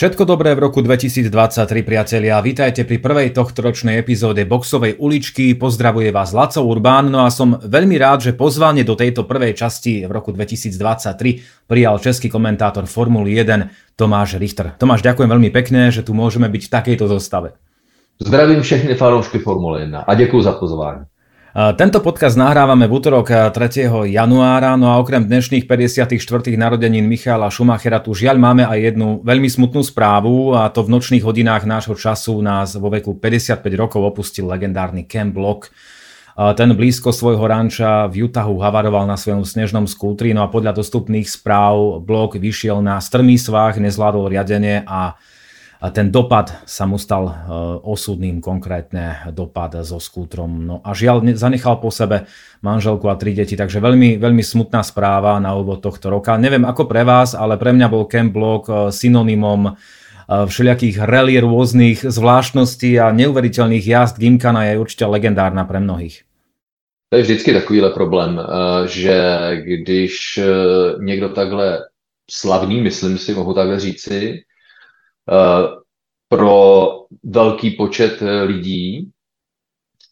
Všetko dobré v roku 2023, priatelia. Vítajte pri prvej tohtoročnej epizóde Boxovej uličky. Pozdravuje vás Laco Urbán. No a som veľmi rád, že pozvanie do tejto prvej časti v roku 2023 prijal český komentátor Formuly 1 Tomáš Richter. Tomáš, ďakujem veľmi pekne, že tu môžeme byť v takejto zostave. Zdravím všechny fanoušky Formuly 1 a děkuji za pozvání. Tento podcast nahrávame v útorok 3. januára, no a okrem dnešných 54. narodenín Michala Schumachera tu žiaľ máme aj jednu veľmi smutnú správu a to v nočných hodinách nášho času nás vo veku 55 rokov opustil legendárny Ken Block. Ten blízko svojho ranča v Utahu havaroval na svojom snežnom skútri, no a podľa dostupných správ Block vyšiel na strmý svah, nezvládol riadenie a ten dopad sa mu stal e, osudným, konkrétne dopad so skútrom. No a žiaľ, zanechal po sebe manželku a tri deti, takže veľmi, veľmi smutná správa na úvod tohto roka. Neviem ako pre vás, ale pre mňa bol Camp Block e, synonymom e, všelijakých rally rôznych zvláštností a neuveriteľných jazd. Gimkana je určitě legendárna pre mnohých. To je vždycky takovýhle problém, že když někdo takhle slavný, myslím si, mohu takhle říci, Eh, pro velký počet eh, lidí,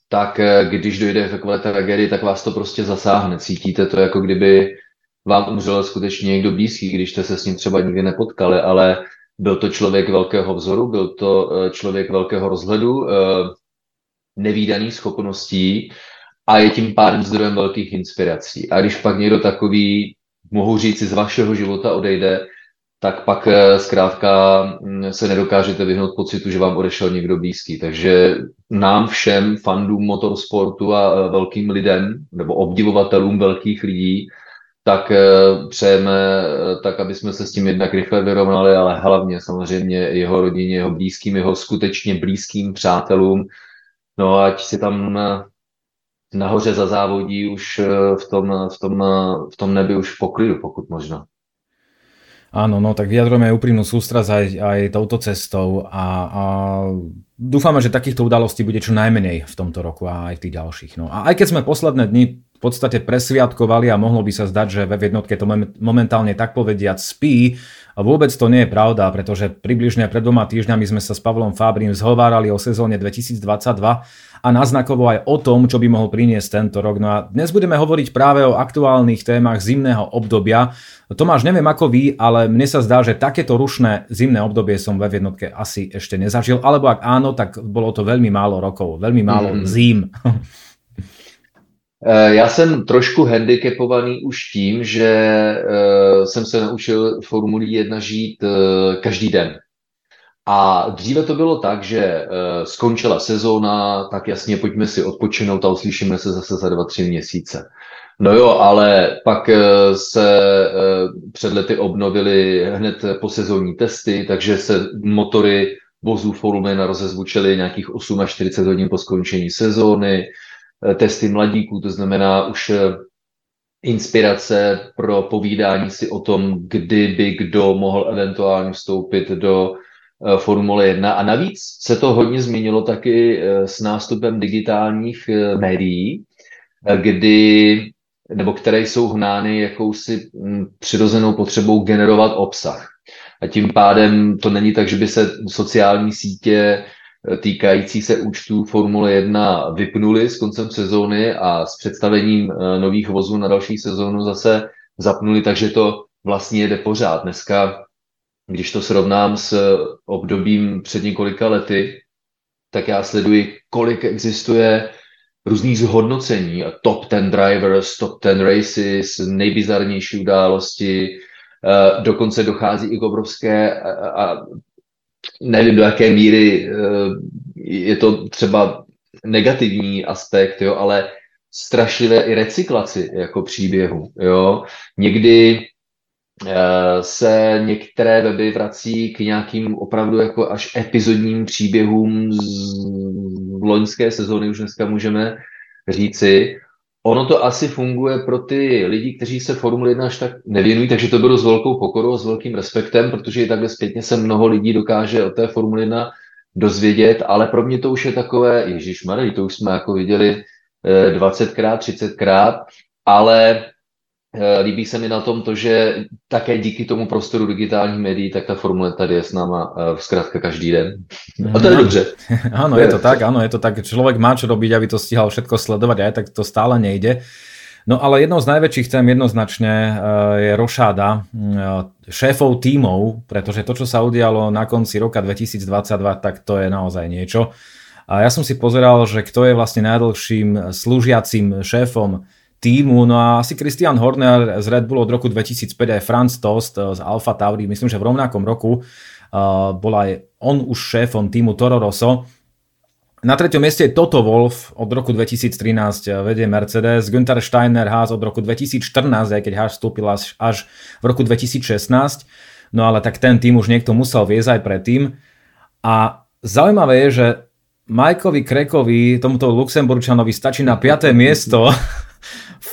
tak eh, když dojde k takové tragédii, tak vás to prostě zasáhne. Cítíte to, jako kdyby vám umřel skutečně někdo blízký, když jste se s ním třeba nikdy nepotkali, ale byl to člověk velkého vzoru, byl to člověk velkého rozhledu, nevýdaných schopností a je tím pádem zdrojem velkých inspirací. A když pak někdo takový, mohu říct, z vašeho života odejde, tak pak eh, zkrátka mm, se nedokážete vyhnout pocitu, že vám odešel někdo blízký. Takže nám všem, fandům motorsportu a eh, velkým lidem, nebo obdivovatelům velkých lidí, tak eh, přejeme tak, aby jsme se s tím jednak rychle vyrovnali, ale hlavně samozřejmě jeho rodině, jeho blízkým, jeho skutečně blízkým přátelům. No ať si tam nahoře za závodí už v tom, v tom, v tom nebi už poklidu, pokud možno. Áno, no tak vyjadrujeme úprimnú sústrasť aj, aj touto cestou a, a dúfame, že takýchto udalostí bude čo najmenej v tomto roku a aj v tých ďalších. No a aj keď sme posledné dni v podstate presviatkovali a mohlo by sa zdať, že ve jednotke to momentálne tak povediať spí, a vôbec to nie je pravda, pretože približne pred dvoma týždňami sme sa s Pavlom Fábrim zhovárali o sezóne 2022 a naznakovo aj o tom, čo by mohol priniesť tento rok. No a dnes budeme hovoriť práve o aktuálnych témach zimného obdobia. Tomáš, neviem ako vy, ale mne sa zdá, že takéto rušné zimné obdobie som ve jednotke asi ešte nezažil, alebo ak áno, tak bolo to veľmi málo rokov, veľmi málo mm. zím. Eh, já jsem trošku handicapovaný už tím, že eh, jsem se naučil Formuli 1 žít eh, každý den. A dříve to bylo tak, že skončila sezóna, tak jasně pojďme si odpočinout a uslyšíme se zase za dva, tři měsíce. No jo, ale pak se před lety obnovily hned po sezónní testy, takže se motory vozů Formule rozezvučily nějakých 8 až 40 hodin po skončení sezóny. Eh, testy mladíků, to znamená už eh, inspirace pro povídání si o tom, kdyby kdo mohl eventuálně vstoupit do eh, Formule 1. A navíc se to hodně změnilo taky s nástupem digitálních médií, kdy nebo které jsou hnány jakousi hm, přirozenou potřebou generovat obsah. A tím pádem to není tak, že by se sociální sítě týkající se účtů Formule 1 vypnuli s koncem sezóny a s představením eh, nových vozů na další sezónu zase zapnuli, takže to vlastně jede pořád. Dneska, když to srovnám s obdobím před několika lety, tak já sleduji, kolik existuje různých zhodnocení, top 10 drivers, top 10 races, nejbizarnější události, eh, dokonce dochází i k obrovské a nevím do jaké míry eh, je to třeba negativní aspekt, jo, ale strašlivé i recyklaci jako příběhu. Jo. Někdy eh, se některé weby vrací k nějakým opravdu jako až epizodním příběhům z loňské sezóny, už dneska můžeme říci, Ono to asi funguje pro ty lidi, kteří se Formule 1 až tak nevěnují, takže to bylo s velkou pokorou a s velkým respektem, protože i takhle zpětně se mnoho lidí dokáže o té Formule 1 dozvědět, ale pro mě to už je takové, Ježíš Marej, to už jsme jako viděli 20krát, eh, 30krát, ale líbí se mi na tom to, že také díky tomu prostoru digitálních médií, tak ta formule tady je s náma eh, zkrátka každý den. A to je mhm. dobře. Áno, je to tak, áno, je to tak. Človek má čo robiť, aby to stihal všetko sledovať, aj tak to stále nejde. No ale jednou z najväčších tém jednoznačne eh, je rošáda šéfov tímov, pretože to, čo sa udialo na konci roka 2022, tak to je naozaj niečo. A ja som si pozeral, že kto je vlastne najdlhším slúžiacim šéfom týmu. No a asi Christian Horner z Red Bull od roku 2005 aj Franz Tost z Alfa Tauri, myslím, že v rovnakom roku uh, bol aj on už šéfom týmu Toro Rosso. Na treťom mieste je Toto Wolf od roku 2013 vedie Mercedes, Günther Steiner Haas od roku 2014, aj keď Haas vstúpil až, až v roku 2016. No ale tak ten tým už niekto musel viesť aj predtým. A zaujímavé je, že Majkovi Krekovi, tomuto Luxemburčanovi stačí na 5. miesto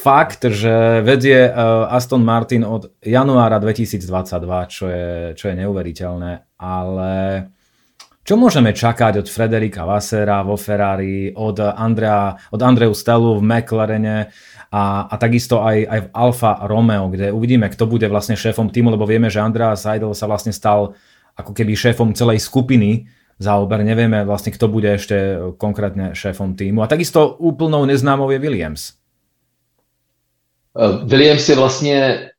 fakt, že vedie eh, Aston Martin od januára 2022, čo je, čo je neuveriteľné, ale čo môžeme čakať od Frederika Vassera vo Ferrari, od, Andrea, od Andreu Stellu v McLarene a, a takisto aj, aj v Alfa Romeo, kde uvidíme, kto bude vlastne šéfom týmu, lebo vieme, že Andrea Seidel sa vlastne stal ako keby šéfom celej skupiny záober. Nevieme vlastne, kto bude ešte konkrétne šéfom týmu. A takisto úplnou neznámou je Williams. Eh, Williams je vlastně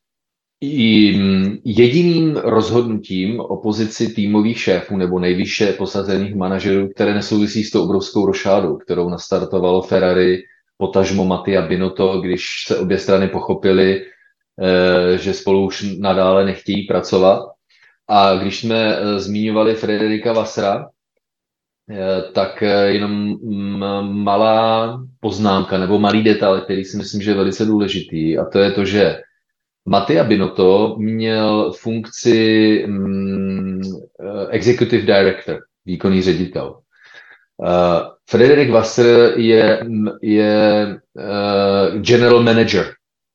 jediným rozhodnutím o pozici týmových šéfů nebo nejvyšše posazených manažerů, které nesouvisí s tou obrovskou rošádou, kterou nastartovalo Ferrari, potažmo Mattia Binotto, když se obě strany pochopili, eh, že spolu už nadále nechtějí pracovat. A když jsme eh, zmiňovali Frederika Vasra, tak eh, jenom malá poznámka nebo malý detail, který si myslím, že je velice důležitý a to je to, že Mattia Binotto měl funkci um, executive director, výkonný ředitel. Uh, Frederik Wasser je, je uh, general manager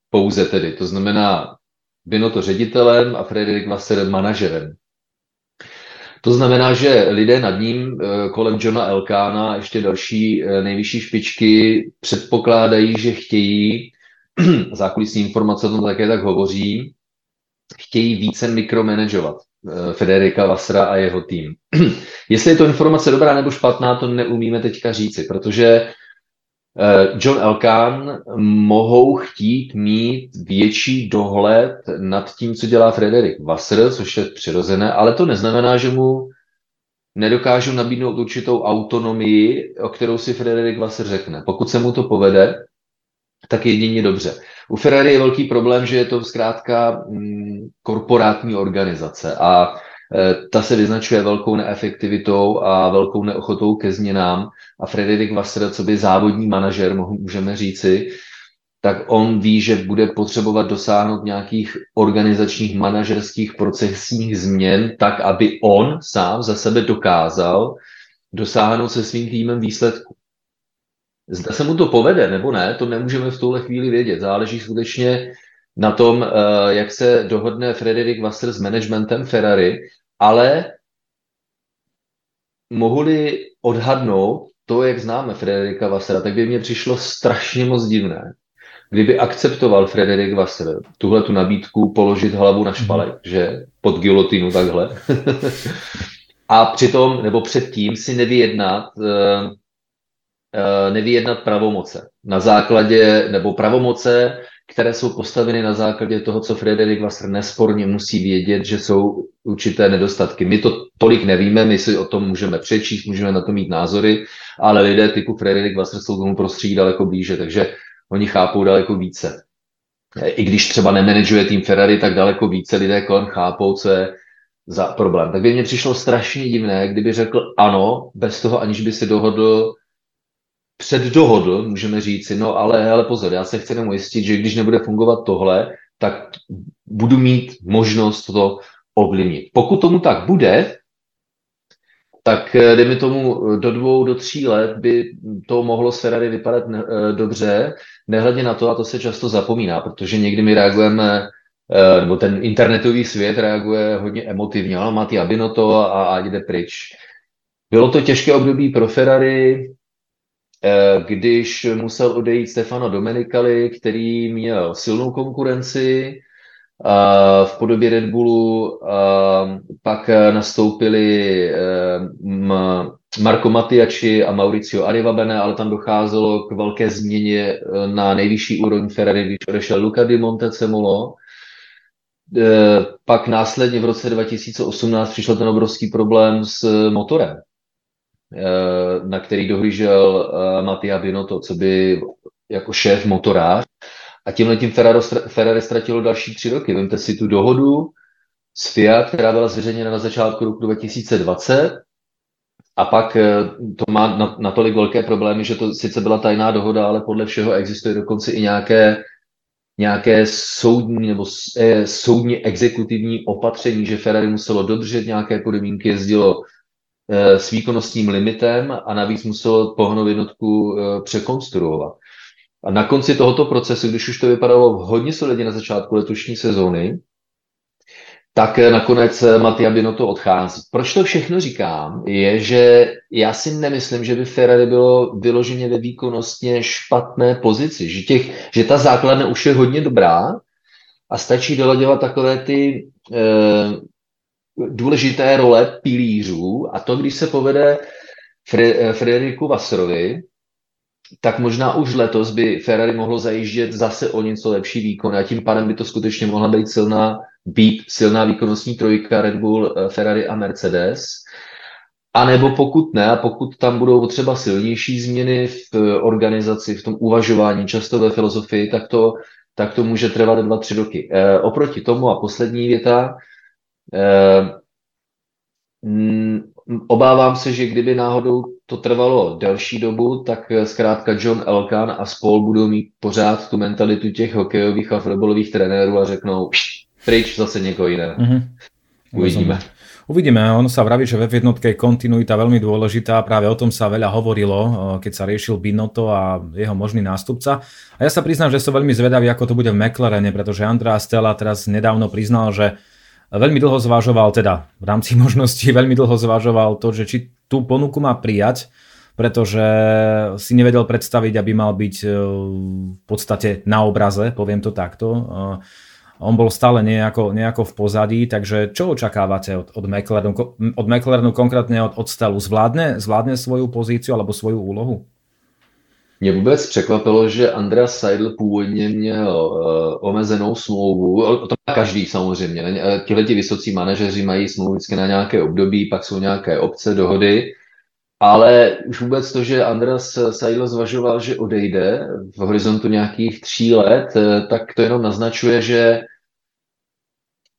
pouze tedy, to znamená Binotto ředitelem a Frederik Wasser manažerem. To znamená, že lidé nad ním eh, kolem Johna Elkána, ještě další eh, nejvyšší špičky, předpokládají, že chtějí, zákulisní informace o tom také tak hovoří, chtějí více mikromanagovat eh, Federika Vasra a jeho tým. Jestli je to informace dobrá nebo špatná, to neumíme teďka říci, protože John Elkan mohou chtít mít větší dohled nad tím, co dělá Frederik Wasser, což je přirozené, ale to neznamená, že mu nedokážu nabídnout určitou autonomii, o kterou si Frederik Wasser řekne. Pokud se mu to povede, tak jedině dobře. U Ferrari je velký problém, že je to zkrátka mm, korporátní organizace a Eh, ta se vyznačuje velkou neefektivitou a velkou neochotou ke změnám a Frederik Wasser, co by závodní manažer, můžeme říci, tak on ví, že bude potřebovat dosáhnout nějakých organizačních manažerských procesních změn, tak aby on sám za sebe dokázal dosáhnout se svým týmem výsledku. Zda se mu to povede nebo ne, to nemůžeme v tuhle chvíli vědět. Záleží skutečně na tom, eh, jak se dohodne Frederik Wasser s managementem Ferrari ale mohli odhadnout to, jak známe Frederika Vassera, tak by mě přišlo strašně moc divné, kdyby akceptoval Frederik Vasser tuhle tu nabídku položit hlavu na špalek, mm. že pod gilotinu takhle. a přitom, nebo předtím si nevyjednat, uh, nevyjednat pravomoce. Na základě, nebo pravomoce, které jsou postaveny na základě toho, co Frederik Wasser nesporně musí vědět, že jsou určité nedostatky. My to tolik nevíme, my si o tom můžeme přečíst, můžeme na to mít názory, ale lidé typu Frederik Wasser jsou tomu prostředí daleko blíže, takže oni chápou daleko více. I když třeba nemanaguje tým Ferrari, tak daleko více lidé kolem chápou, co je za problém. Tak by mně přišlo strašně divné, kdyby řekl ano, bez toho, aniž by si dohodl předdohodl, můžeme říci, no ale, ale pozor, já se chci jenom ujistit, že když nebude fungovat tohle, tak budu mít možnost to ovlivnit. Pokud tomu tak bude, tak eh, dejme tomu do dvou, do tří let by to mohlo s Ferrari vypadat ne, eh, dobře, nehledě na to, a to se často zapomíná, protože někdy my reagujeme, eh, nebo ten internetový svět reaguje hodně emotivně, ale má ty Abinoto a, a jde pryč. Bylo to těžké období pro Ferrari, když musel odejít Stefano Domenicali, který měl silnou konkurenci v podobě Red Bullu, pak nastoupili Marco Matiaci a Mauricio Arrivabene, ale tam docházelo k velké změně na nejvyšší úroveň Ferrari, když odešel Luca Di Montecemolo, Eh, pak následně v roce 2018 přišel ten obrovský problém s motorem, eh, na který dohlížel eh, Mattia Binotto, co by jako šéf motorář. A tímhle tím Ferrari ztratilo další tři roky. Vemte si tu dohodu s Fiat, která byla zveřejněna na začátku roku 2020, a pak to má natolik velké problémy, že to sice byla tajná dohoda, ale podle všeho existuje dokonce i nějaké nějaké soudní nebo eh, soudně exekutivní opatření, že Ferrari muselo dodržet nějaké podmínky, jezdilo eh, s výkonnostním limitem a navíc muselo pohnou jednotku eh, překonstruovat. A na konci tohoto procesu, když už to vypadalo hodně solidně na začátku letošní sezóny, tak nakonec Mattia Binotto odchází. Proč to všechno říkám, je, že já si nemyslím, že by Ferrari bylo vyloženě ve výkonnostně špatné pozici, že, těch, že ta základna už je hodně dobrá a stačí doladělat takové ty e, důležité role pilířů a to, když se povede Fre, Frederiku Vasrovi, tak možná už letos by Ferrari mohlo zajíždět zase o něco lepší výkon a tím pádem by to skutečně mohla být silná být silná výkonnostní trojka Red Bull, eh, Ferrari a Mercedes. A nebo pokud ne, a pokud tam budou třeba silnější změny v organizaci, v tom uvažování, často ve filozofii, tak to, tak to může trvat dva, tři roky. E, oproti tomu a poslední věta, obávám se, že kdyby náhodou to trvalo delší dobu, tak zkrátka John Elkan a spol budou mít pořád tu mentalitu těch hokejových a fotbalových trenérů a řeknou, pryč zase někoho jiného. Mm-hmm. Uvidíme. Uvidíme, on sa vraví, že v jednotke je kontinuita veľmi dôležitá, práve o tom sa veľa hovorilo, keď sa riešil Binotto a jeho možný nástupca. A ja sa priznám, že som veľmi zvedavý, ako to bude v McLarene, pretože Andrea Stella teraz nedávno priznal, že veľmi dlho zvažoval, teda v rámci možností veľmi dlho zvažoval to, že či tú ponuku má prijať, pretože si nevedel predstaviť, aby mal byť v podstate na obraze, poviem to takto on bol stále nejako, nejako v pozadí, takže čo očakávate od, od, McLarenu, od McLarenu konkrétně od, od Stelu? Zvládne, zvládne svoju pozíciu alebo svoju úlohu? Mě vůbec překvapilo, že Andrea Seidl původně měl uh, omezenou smlouvu. To má každý samozřejmě. Eh, tihle ti vysocí manažeři mají smlouvu vždycky na nějaké období, pak jsou nějaké obce, dohody. Ale už vůbec to, že Andreas Seidl zvažoval, že odejde v horizontu nějakých tří let, eh, tak to jenom naznačuje, že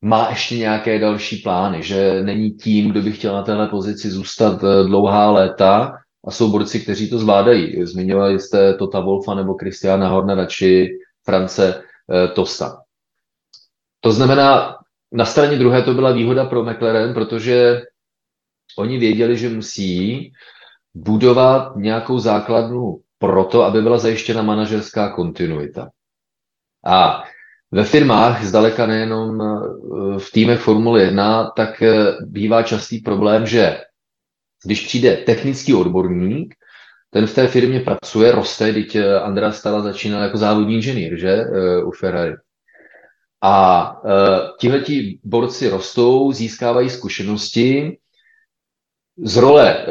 má ještě nějaké další plány, že není tím, kdo by chtěl na téhle pozici zůstat dlouhá léta a jsou borci, kteří to zvládají. Zmiňovali jste Tota Wolfa nebo Kristiana Hornera či France eh, Tosta. To znamená, na straně druhé to byla výhoda pro McLaren, protože oni věděli, že musí budovat nějakou základnu proto, aby byla zajištěna manažerská kontinuita. A ve firmách, zdaleka nejenom eh, v týmech Formule 1, tak eh, bývá častý problém, že když přijde technický odborník, ten v té firmě pracuje, roste, teď eh, Andrea Stala začínal jako závodní inženýr, že, u Ferrari. A tihleti borci rostou, získávají zkušenosti z role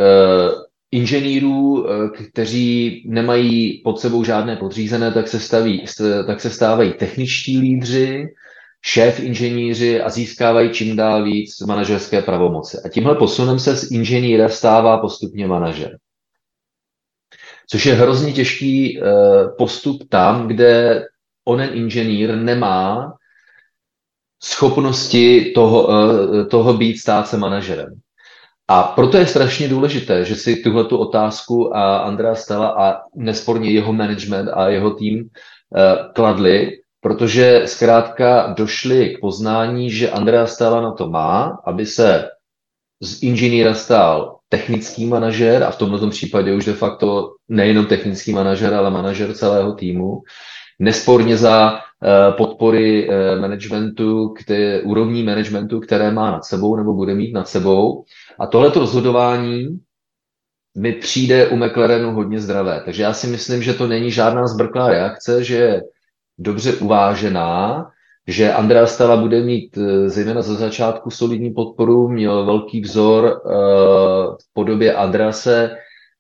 inženýrů, eh, kteří nemají pod sebou žádné podřízené, tak se, staví, tak se stávají techničtí lídři, šéf inženýři a získávají čím dál víc manažerské pravomoci. A tímhle posunem se z inženýra stává postupně manažer. Což je hrozně těžký eh, postup tam, kde onen inženýr nemá schopnosti toho, eh, toho být stát se manažerem. A proto je strašně důležité, že si tuhle tu otázku a Andrea Stella a nesporně jeho management a jeho tým uh, kladli, protože zkrátka došli k poznání, že Andrea Stella na to má, aby se z inženýra stal technický manažer a v tomto případě už de facto nejenom technický manažer, ale manažer celého týmu. Nesporně za uh, podpory uh, managementu, které, úrovní managementu, které má nad sebou nebo bude mít nad sebou. A tohleto rozhodování mi přijde u McLarenu hodně zdravé. Takže já si myslím, že to není žádná zbrklá reakce, že dobře uvážená, že Andrea Stella bude mít eh, zejména za začátku solidní podporu, měl velký vzor uh, v podobě Andrase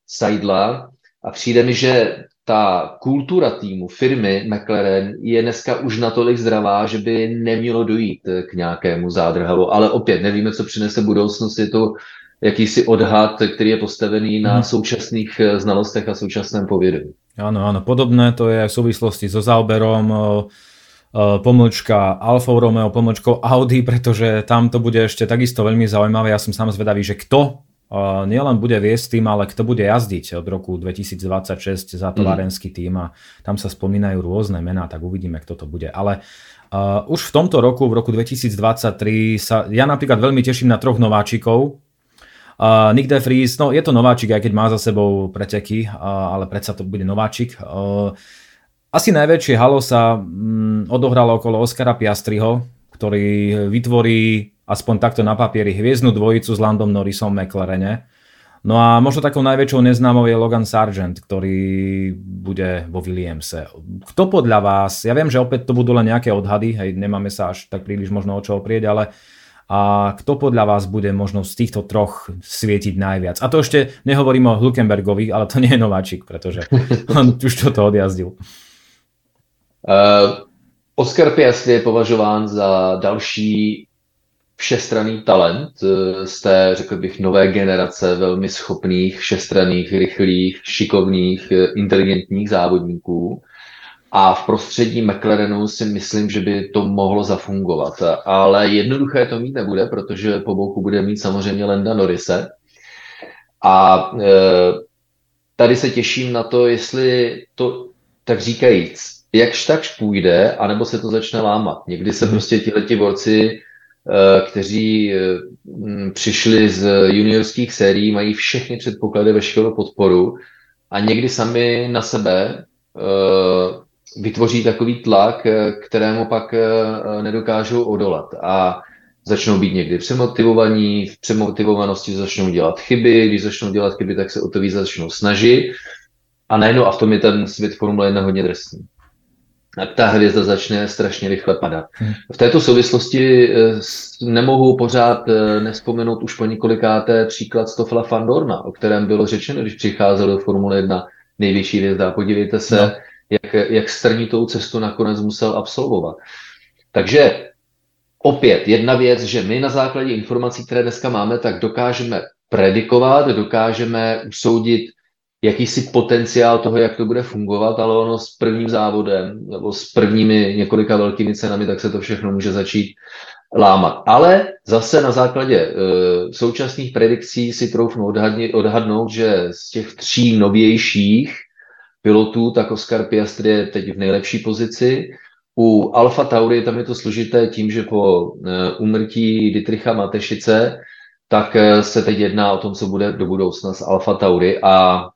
Seidla a přijde mi, že ta kultura týmu, firmy McLaren je dneska už natolik zdravá, že by nemělo dojít k nějakému zádrhalu. Ale opět nevíme, co přinese budoucnost. Je to jakýsi odhad, který je postavený na hmm. současných eh, znalostech a současném povědomí. Áno, áno, podobné to je v súvislosti so záoberom pomlčka Alfa Romeo, pomlčkou Audi, pretože tam to bude ešte takisto veľmi zaujímavé. Ja som sám zvedavý, že kto nielen bude viesť tým, ale kto bude jazdiť od roku 2026 za továrenský tým a tam sa spomínajú rôzne mená, tak uvidíme, kto to bude. Ale uh, už v tomto roku, v roku 2023, sa ja napríklad veľmi teším na troch nováčikov, Uh, Nick De Vries, no je to nováčik, aj keď má za sebou preteky, uh, ale predsa to bude nováčik. Uh, asi najväčšie halo sa um, odohralo okolo Oscara Piastriho, ktorý vytvorí aspoň takto na papieri hviezdnu dvojicu s Landom Norrisom v McLarene. No a možno takou najväčšou neznámou je Logan Sargent, ktorý bude vo Williamse. Kto podľa vás, ja viem, že opäť to budú len nejaké odhady, hej, nemáme sa až tak príliš možno o čo oprieť, ale a kto podľa vás bude možno z týchto troch svietiť najviac? A to ešte nehovorím o Hülkenbergovi, ale to nie je nováčik, pretože on už toto odjazdil. Uh, Oscar Piastri je považován za další všestranný talent eh, z té, řekl bych, nové generace velmi schopných, všestranných, rychlých, šikovných, eh, inteligentních závodníků. A v prostředí McLarenu si myslím, že by to mohlo zafungovat. Ale jednoduché to mít nebude, protože po boku bude mít samozřejmě Lenda Norise. A e, tady se těším na to, jestli to, tak říkajíc, jakž takž půjde, anebo se to začne lámat. Někdy se mhm. prostě tihleti borci, e, kteří e, přišli z juniorských sérií, mají všechny předpoklady, veškerou podporu a někdy sami na sebe vytvoří takový tlak, eh, kterému pak eh, nedokážou odolat. A začnou být někdy přemotivovaní, v přemotivovanosti začnou dělat chyby, když začnou dělat chyby, tak se o to víc začnou snažit. A najednou, a v tom je ten svět Formule 1 hodně drsný. A ta hvězda začne strašně rychle padat. Hmm. V této souvislosti eh, nemohu pořád nespomenout už po několikáté příklad Stofla Fandorna, o kterém bylo řečeno, když přicházel do Formule 1 největší hvězda. Podívejte se, no jak, jak strnitou cestu nakonec musel absolvovat. Takže opět jedna věc, že my na základě informací, které dneska máme, tak dokážeme predikovat, dokážeme usoudit jakýsi potenciál toho, jak to bude fungovat, ale ono s prvním závodem nebo s prvními několika velkými cenami, tak se to všechno může začít lámat. Ale zase na základě e, současných predikcí si troufnu odhadnout, odhadnout, že z těch tří novějších pilotů, tak Oscar Piastri je teď v nejlepší pozici. U Alfa Tauri tam je to složité tím, že po umrtí eh, Dietricha Matešice, tak eh, se teď jedná o tom, co bude do budoucna s Alfa Tauri a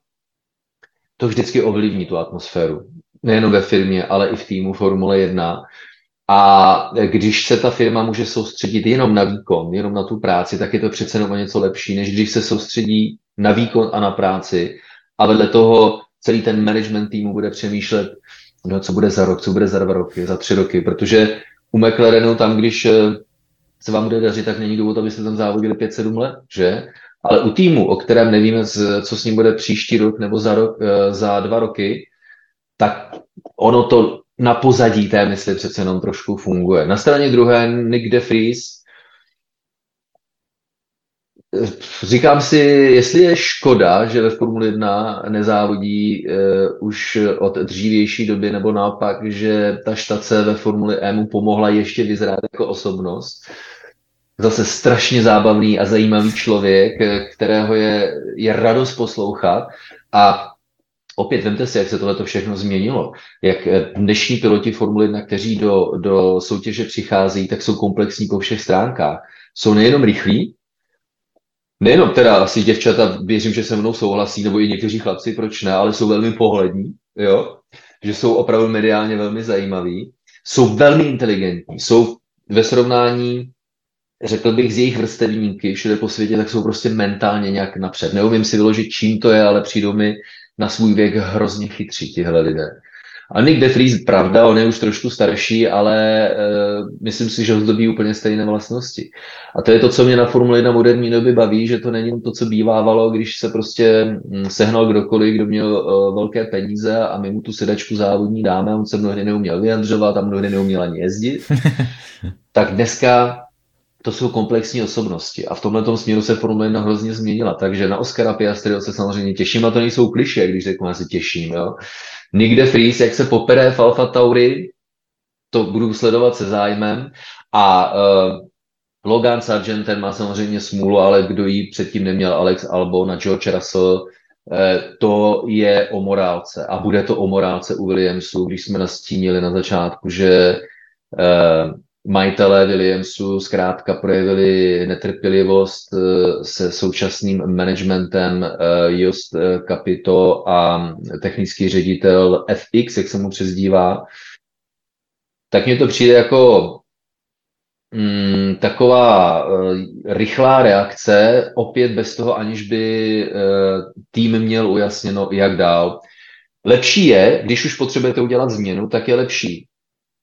to vždycky ovlivní tu atmosféru. Nejenom ve firmě, ale i v týmu Formule 1. A když se ta firma může soustředit jenom na výkon, jenom na tu práci, tak je to přece jenom něco lepší, než když se soustředí na výkon a na práci a vedle toho celý ten management týmu bude přemýšlet, no, co bude za rok, co bude za dva roky, za tři roky, protože u McLarenu tam, když eh, se vám bude dařit, tak není důvod, abyste tam závodili 5-7 let, že? Ale u týmu, o kterém nevíme, co s ním bude příští rok nebo za, rok, eh, za dva roky, tak ono to na pozadí té mysli přece jenom trošku funguje. Na straně druhé Nick de Vries Říkám si, jestli je škoda, že ve Formule 1 nezávodí uh, už od dřívější doby, nebo naopak, že ta štace ve Formuli E mu pomohla ještě vyzrát jako osobnost. Zase strašně zábavný a zajímavý člověk, kterého je, je radost poslouchat. A opět vemte si, jak se tohle všechno změnilo. Jak dnešní piloti Formule 1, kteří do, do soutěže přichází, tak jsou komplexní po všech stránkách. Jsou nejenom rychlí, nejenom teda asi děvčata, věřím, že se mnou souhlasí, nebo i někteří chlapci, proč ne, ale jsou velmi pohlední, jo? že jsou opravdu mediálně velmi zajímaví, jsou velmi inteligentní, jsou ve srovnání řekl bych, z jejich vrstevníky všude po světě, tak jsou prostě mentálně nějak napřed. Neumím si vyložit, čím to je, ale přijdou mi na svůj věk hrozně chytří tihle lidé. A Nick DeFries, pravda, on je už trošku starší, ale uh, myslím si, že ho zdobí úplně stejné vlastnosti. A to je to, co mě na Formule 1 moderní doby baví, že to není to, co bývávalo, když se prostě hm, sehnal kdokoliv, kdo měl uh, velké peníze a my mu tu sedačku závodní dáme, a on se mnohdy neuměl vyjadřovat a mnohdy neuměl ani jezdit. tak dneska to jsou komplexní osobnosti a v tomhle směru se Formule 1 hrozně změnila, takže na Oscara Piastriho se samozřejmě těším a to nejsou kliše, když řeknu, já se těším, jo. Nikde Freeze, jak se popere v Alfa Tauri, to budu sledovat se zájmem. A uh, Logan Sargent, ten má samozřejmě smůlu, ale kdo jí předtím neměl, Alex Albon a George Russell, eh, to je o morálce. A bude to o morálce u Williamsu, když jsme nastínili na začátku, že eh, majitelé Williamsu zkrátka projevili netrpělivost eh, se současným managementem eh, Just Capito a technický ředitel FX, jak se mu přezdívá, tak mně to přijde jako mm, taková uh, rychlá reakce, opět bez toho, aniž by uh, tým měl ujasněno, jak dál. Lepší je, když už potřebujete udělat změnu, tak je lepší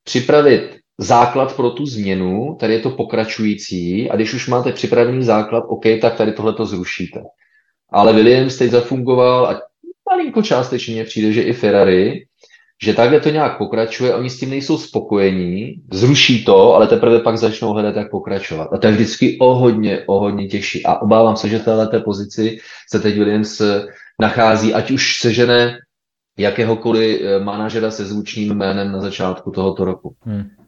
připravit základ pro tu změnu, tady je to pokračující a když už máte připravený základ, OK, tak tady tohle to zrušíte. Ale Williams teď zafungoval a malinko částečně přijde, že i Ferrari, že takhle to nějak pokračuje, oni s tím nejsou spokojení, zruší to, ale teprve pak začnou hledat, jak pokračovat. A to je vždycky o hodně, o hodně těžší. A obávám se, že v této pozici se teď Williams nachází, ať už sežené jakéhokoliv eh, manažera se zvučným jménem na začátku tohoto roku. Hmm.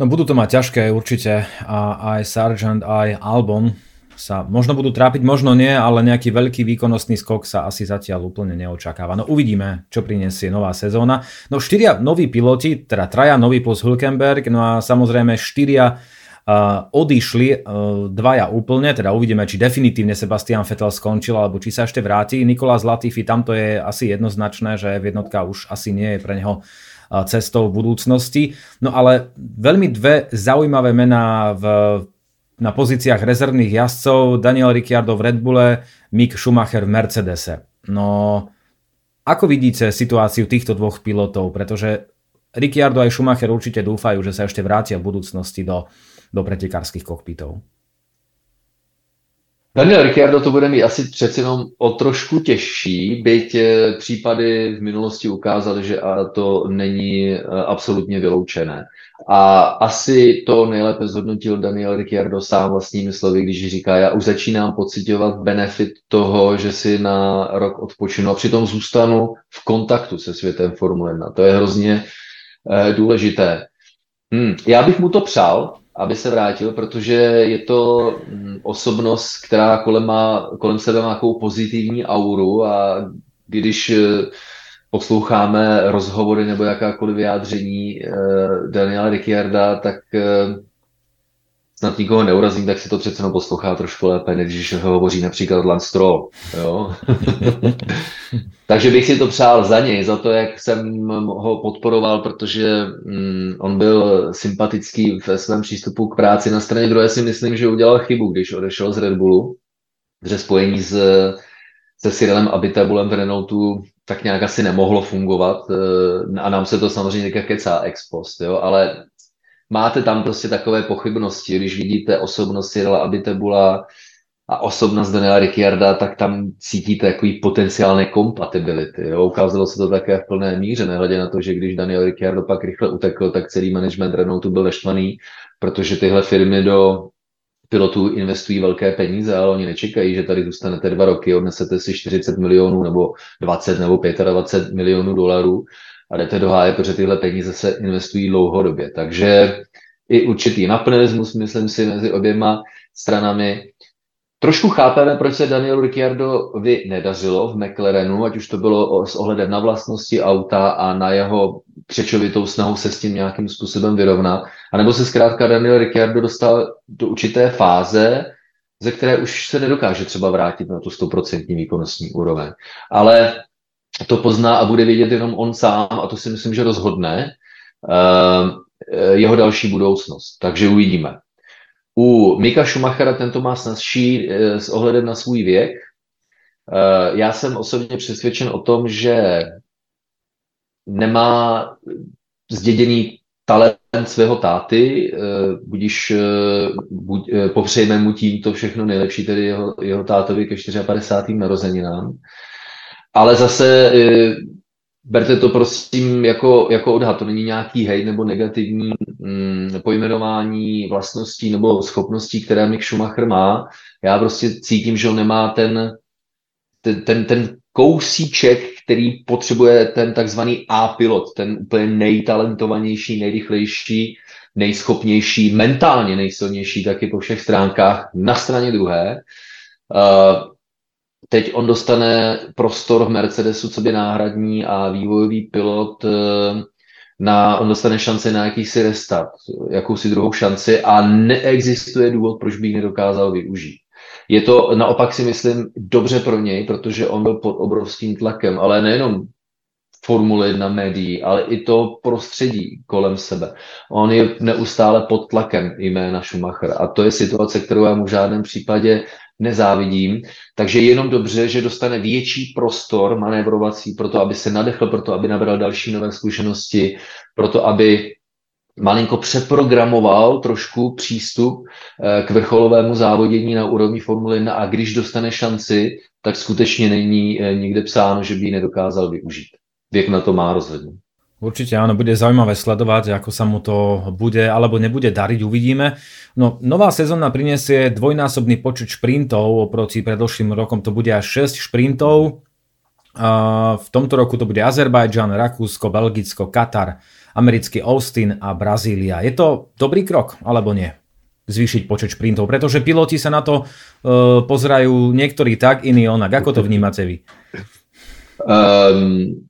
No budú to mať ťažké určite a aj Sargent, aj Albon sa možno budú trápiť, možno nie, ale nejaký veľký výkonnostný skok sa asi zatiaľ úplne neočakáva. No uvidíme, čo prinesie nová sezóna. No štyria noví piloti, teda traja noví plus Hülkenberg, no a samozrejme štyria Uh, odišli uh, dvaja úplne, teda uvidíme, či definitívne Sebastian Vettel skončil, alebo či sa ešte vráti. Nikolás Latifi, tamto je asi jednoznačné, že jednotka už asi nie je pre neho cestou v budúcnosti. No ale veľmi dve zaujímavé mená v, na pozíciách rezervných jazdcov. Daniel Ricciardo v Red Bulle, Mick Schumacher v Mercedese. No, ako vidíte situáciu týchto dvoch pilotov? Pretože Ricciardo aj Schumacher určite dúfajú, že sa ešte vrátia v budúcnosti do, do pretekárskych kokpitov. Daniel Ricciardo to bude mít asi přeci jenom o trošku těžší, byť eh, případy v minulosti ukázaly, že to není eh, absolutně vyloučené. A asi to nejlépe zhodnotil Daniel Ricciardo sám vlastními slovy, když říká, já už začínám pocitovat benefit toho, že si na rok odpočinu a přitom zůstanu v kontaktu se světem Formule 1. To je hrozně eh, důležité. Hmm, já bych mu to přál, aby se vrátil, protože je to mm, osobnost, která kolem, má, kolem sebe má nějakou pozitivní auru a když eh, posloucháme rozhovory nebo jakákoliv vyjádření eh, Daniela Ricciarda, tak eh, snad nikoho neurazím, tak si to přece jenom poslouchá trošku lépe, než když ho hovoří například Lance Stroll. Jo? Takže bych si to přál za něj, za to, jak jsem ho podporoval, protože mm, on byl sympatický ve svém přístupu k práci. Na straně druhé si myslím, že udělal chybu, když odešel z Red Bullu, že spojení s, se Cyrilem Abitabulem v Renaultu tak nějak asi nemohlo fungovat eh, a nám se to samozřejmě kecá ex post, jo? ale máte tam prostě takové pochybnosti, když vidíte osobnost Cyrila Abitebula a osobnost Daniela Ricciarda, tak tam cítíte takový potenciál nekompatibility. Jo? Ukázalo se to také v plné míře, nehledě na to, že když Daniel Ricciardo pak rychle utekl, tak celý management Renaultu byl naštvaný, protože tyhle firmy do pilotů investují velké peníze, ale oni nečekají, že tady zůstanete dva roky, odnesete si 40 milionů nebo 20 nebo 25 milionů dolarů a jdete do háje, protože tyhle peníze se investují dlouhodobě. Takže i určitý naplnelismus, myslím si, mezi oběma stranami. Trošku chápeme, proč se Danielu Ricciardovi nedařilo v McLarenu, ať už to bylo s ohledem na vlastnosti auta a na jeho křečovitou snahu se s tím nějakým způsobem vyrovnat. A nebo se zkrátka Daniel Ricciardo dostal do určité fáze, ze které už se nedokáže třeba vrátit na tu 100% výkonnostní úroveň. Ale to pozná a bude vědět jenom on sám a to si myslím, že rozhodne uh, jeho další budoucnost. Takže uvidíme. U Mika Schumachera tento má snazší s ohledem na svůj věk. Já jsem osobně přesvědčen o tom, že nemá zděděný talent svého táty, budíš, buď, popřejme mu tím to všechno nejlepší, tedy jeho, jeho tátovi ke 54. narozeninám. Ale zase berte to prosím jako, jako odhad, to není nějaký hej nebo negativní mm, pojmenování vlastností nebo schopností, které Mick Schumacher má. Já prostě cítím, že on nemá ten, ten, ten, ten kousíček, který potřebuje ten takzvaný A-pilot, ten úplně nejtalentovanější, nejrychlejší, nejschopnější, mentálně nejsilnější taky po všech stránkách na straně druhé. Uh, Teď on dostane prostor v Mercedesu, co by náhradní a vývojový pilot eh, na, on dostane šanci na jakýsi restart, jakousi druhou šanci a neexistuje důvod, proč by ji nedokázal využít. Je to naopak si myslím dobře pro něj, protože on byl pod obrovským tlakem, ale nejenom Formule 1 médií, ale i to prostředí kolem sebe. On je neustále pod tlakem jména Schumacher a to je situace, kterou já mu v žádném případě nezávidím. Takže je jenom dobře, že dostane větší prostor manévrovací pro to, aby se nadechl, pro to, aby nabral další nové zkušenosti, pro to, aby malinko přeprogramoval trošku přístup eh, k vrcholovému závodění na úrovni Formule 1 a když dostane šanci, tak skutečně není eh, nikde psáno, že by ji nedokázal využít. Věk na to má rozhodně. Určite áno, bude zaujímavé sledovať, ako sa mu to bude alebo nebude dariť, uvidíme. No, nová sezóna prinesie dvojnásobný počet šprintov, oproti predošlým rokom to bude až 6 šprintov. v tomto roku to bude Azerbajdžan, Rakúsko, Belgicko, Katar, americký Austin a Brazília. Je to dobrý krok, alebo nie? Zvýšiť počet šprintov, pretože piloti sa na to uh, pozerajú niektorí tak, iní onak. Ako to vnímate vy? Um,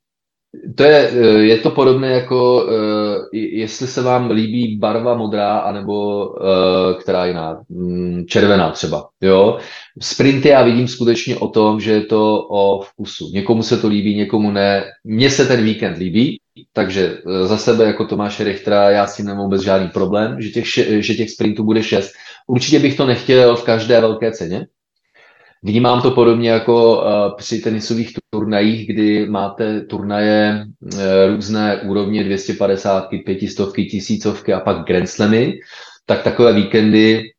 to je, eh, je to podobné jako, eh, jestli se vám líbí barva modrá, anebo eh, která jiná, mm, červená třeba. Jo? Sprinty já vidím skutečně o tom, že je to o vkusu. Někomu se to líbí, někomu ne. Mně se ten víkend líbí, takže za sebe jako Tomáše Richtera já s tím nemám vůbec žádný problém, že těch, že těch sprintů bude šest. Určitě bych to nechtěl v každé velké ceně, Vnímám to podobně jako eh, při tenisových turnajích, kdy máte turnaje eh, různé úrovně 250, 500, tisícovky a pak Grand Slamy, tak takové víkendy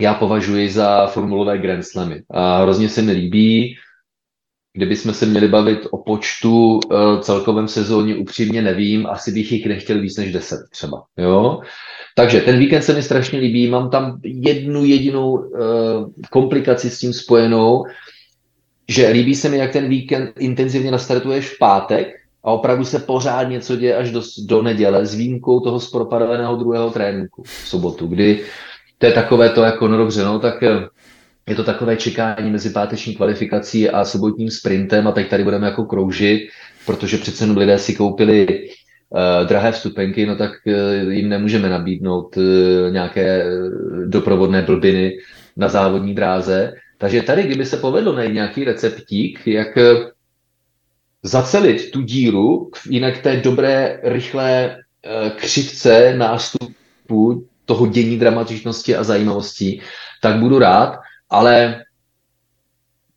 já považuji za formulové Grand Slamy. A hrozně se mi líbí, kdybychom se měli bavit o počtu uh, celkovém sezóně, upřímně nevím, asi bych jich nechtěl víc než 10 třeba. Jo? Takže ten víkend se mi strašně líbí, mám tam jednu jedinou uh, komplikaci s tím spojenou, že líbí se mi, jak ten víkend intenzivně nastartuješ v pátek a opravdu se pořád něco děje až do, do neděle s výjimkou toho zpropadovaného druhého tréninku v sobotu, kdy to je takové to jako, no dobře, no tak eh, je to takové čekání mezi páteční kvalifikací a sobotním sprintem a teď tady budeme jako kroužit, protože přece lidé si koupili drahé vstupenky, no tak uh, jim nemůžeme nabídnout uh, nějaké doprovodné blbiny na závodní dráze. Takže tady, kdyby se povedlo najít nějaký receptík, jak zacelit tu díru, jinak té dobré, rychlé křivce nástupu toho dění dramatičnosti a zajímavosti, tak budu rád ale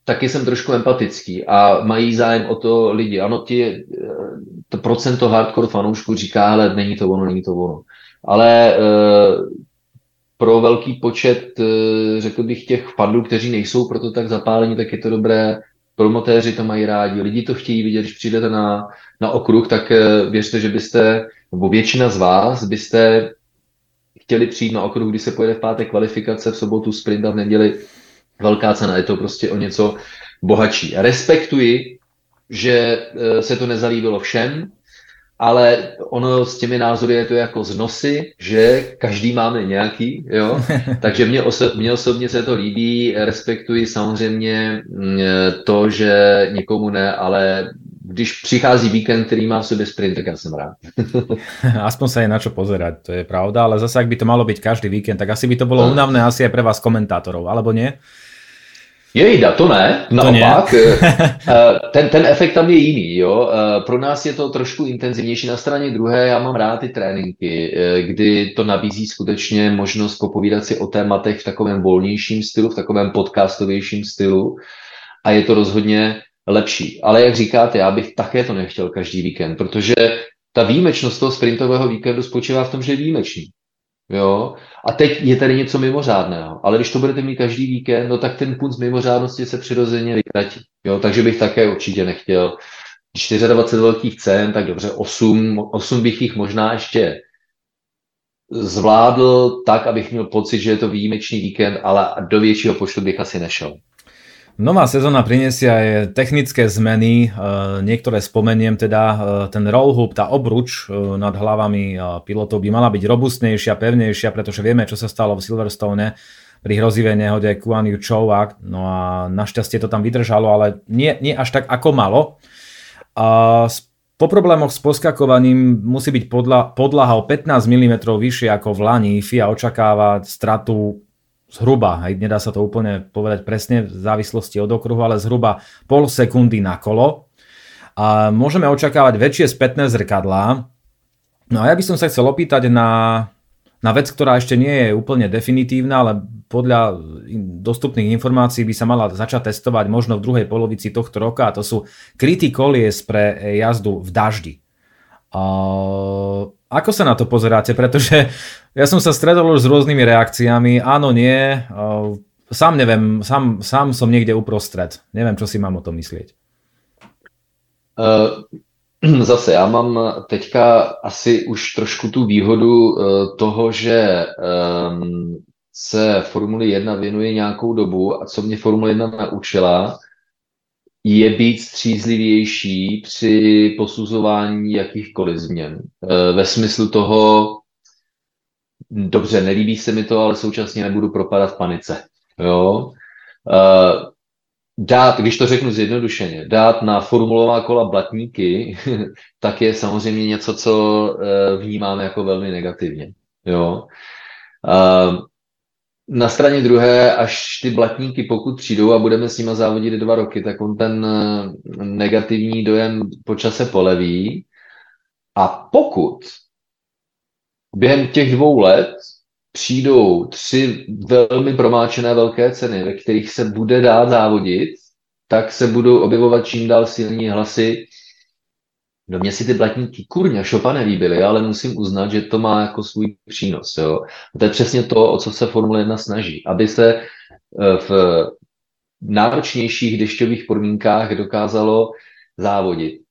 taky jsem trošku empatický a mají zájem o to lidi. Ano, ti, to procento hardcore fanoušků říká, ale není to ono, není to ono. Ale e, pro velký počet, e, řekl bych, těch fandů, kteří nejsou proto tak zapálení, tak je to dobré. Promotéři to mají rádi, lidi to chtějí vidět, když přijdete na, na okruh, tak věřte, že byste, nebo většina z vás byste chtěli přijít na okruh, kdy se pojede v pátek kvalifikace, v sobotu sprint a v neděli velká cena, je to prostě o něco bohatší. Respektuji, že e, se to nezalíbilo všem, ale ono s těmi názory je to jako z nosy, že každý máme nějaký, jo. Takže mě, oso- mě osobně se to líbí, respektuji samozřejmě mm, e, to, že někomu ne, ale když přichází víkend, který má v sobě sprint, tak já jsem rád. Aspoň sa je na čo pozerať, to je pravda, ale zase, ak by to malo byť každý víkend, tak asi by to bolo únavné asi aj pre vás komentátorov, alebo nie? Jejda, to ne, naopak. Eh, ten, ten efekt tam je jiný. Jo? Eh, pro nás je to trošku intenzivnější. Na straně druhé já mám rád ty tréninky, eh, kdy to nabízí skutečně možnost popovídat si o tématech v takovém volnějším stylu, v takovém podcastovějším stylu a je to rozhodně lepší. Ale jak říkáte, já bych také to nechtěl každý víkend, protože ta výjimečnost toho sprintového víkendu spočívá v tom, že je výjimečný. Jo? A teď je tady něco mimořádného. Ale když to budete mít každý víkend, no tak ten punc mimořádnosti se přirozeně vytratí. Jo? Takže bych také určitě nechtěl 24 velkých cen, tak dobře, 8, 8 bych jich možná ještě zvládl tak, abych měl pocit, že je to výjimečný víkend, ale do většího počtu bych asi nešel. Nová sezóna prinesie aj technické zmeny, e, niektoré spomeniem teda, e, ten roll hoop, tá obruč e, nad hlavami pilotov by mala byť robustnejšia, pevnejšia, pretože vieme, čo sa stalo v Silverstone pri hrozivej nehode Kuan Yu Chou, no a našťastie to tam vydržalo, ale nie, nie až tak ako malo. A po problémoch s poskakovaním musí byť podla, podlaha o 15 mm vyššie ako v Lani. FIA očakáva stratu zhruba, aj nedá sa to úplne povedať presne v závislosti od okruhu, ale zhruba pol sekundy na kolo. A môžeme očakávať väčšie spätné zrkadlá. No a ja by som sa chcel opýtať na, na vec, ktorá ešte nie je úplne definitívna, ale podľa dostupných informácií by sa mala začať testovať možno v druhej polovici tohto roka a to sú kryty kolies pre jazdu v daždi. Uh, ako sa na to pozeráte? Pretože ja som sa stretol už s rôznymi reakciami. Áno, nie. Sám neviem, sám, sám som niekde uprostred. Neviem, čo si mám o tom myslieť. Uh, zase, já mám teďka asi už trošku tu výhodu uh, toho, že se Formuli 1 věnuje nějakou dobu a co mě Formule 1 naučila, je být střízlivější při posuzování jakýchkoliv změn. E, ve smyslu toho, dobře, nelíbí se mi to, ale současně nebudu propadat panice. Jo? E, dát, když to řeknu zjednodušeně, dát na formulová kola blatníky, tak je samozřejmě něco, co e, vnímáme jako velmi negativně. Jo? Na straně druhé, až ty blatníky, pokud přijdou a budeme s nimi závodit dva roky, tak on ten eh, negativní dojem po čase poleví. A pokud během těch dvou let přijdou tři velmi promáčené velké ceny, ve kterých se bude dát závodit, tak se budou objevovat čím dál silní hlasy, No mě si ty blatníky kurně šopa nelíbily, ale musím uznat, že to má jako svůj přínos. Jo? To je přesně to, o co se Formule 1 snaží. Aby se eh, v náročnějších dešťových podmínkách dokázalo závodit.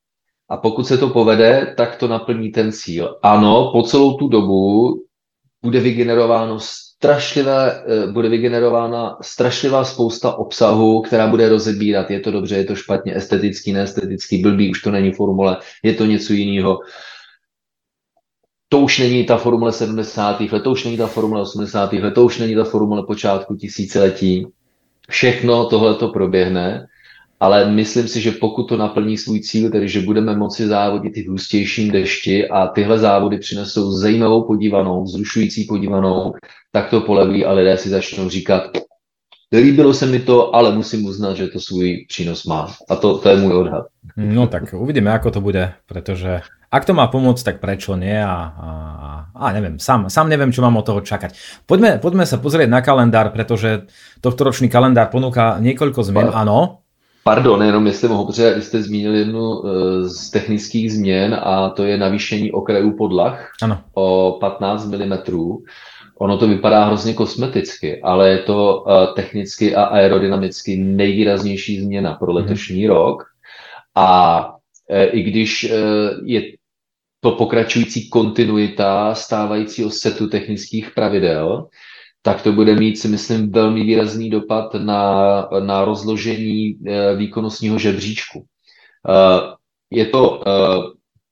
A pokud se to povede, tak to naplní ten cíl. Ano, po celou tu dobu bude vygenerováno strašlivé, eh, bude vygenerována strašlivá spousta obsahu, která bude rozebírat, je to dobře, je to špatně, estetický, neestetický, blbý, už to není formule, je to něco jiného. To už není ta formule 70. let, to už není ta formule 80. let, to už není ta formule počátku tisíciletí. Všechno tohle to proběhne ale myslím si, že pokud to naplní svůj cíl, tedy že budeme moci závodit i v hustějším dešti a tyhle závody přinesou zajímavou podívanou, zrušující podívanou, tak to poleví a lidé si začnou říkat, Líbilo se mi to, ale musím uznat, že to svůj přínos má. A to, to je můj odhad. No tak uvidíme, ako to bude, pretože ak to má pomôcť, tak prečo nie? A, a, a neviem, sám, sám neviem, čo mám od toho čakať. Poďme, poďme sa pozrieť na kalendár, pretože tohto ročný kalendár ponúka niekoľko zmien, áno. Pardon, jenom jestli mohu, protože vy jste zmínil jednu eh, z technických změn a to je navýšení okrajů podlah ano. o 15 mm. Ono to vypadá hrozně kosmeticky, ale je to uh, technicky a aerodynamicky nejvýraznější změna pro mhm. letošní mm. rok. A uh, i když je to pokračující kontinuita stávajícího setu technických pravidel, tak to bude mít, si myslím, velmi výrazný dopad na, na rozložení eh, výkonnostního žebříčku. Eh, je to eh,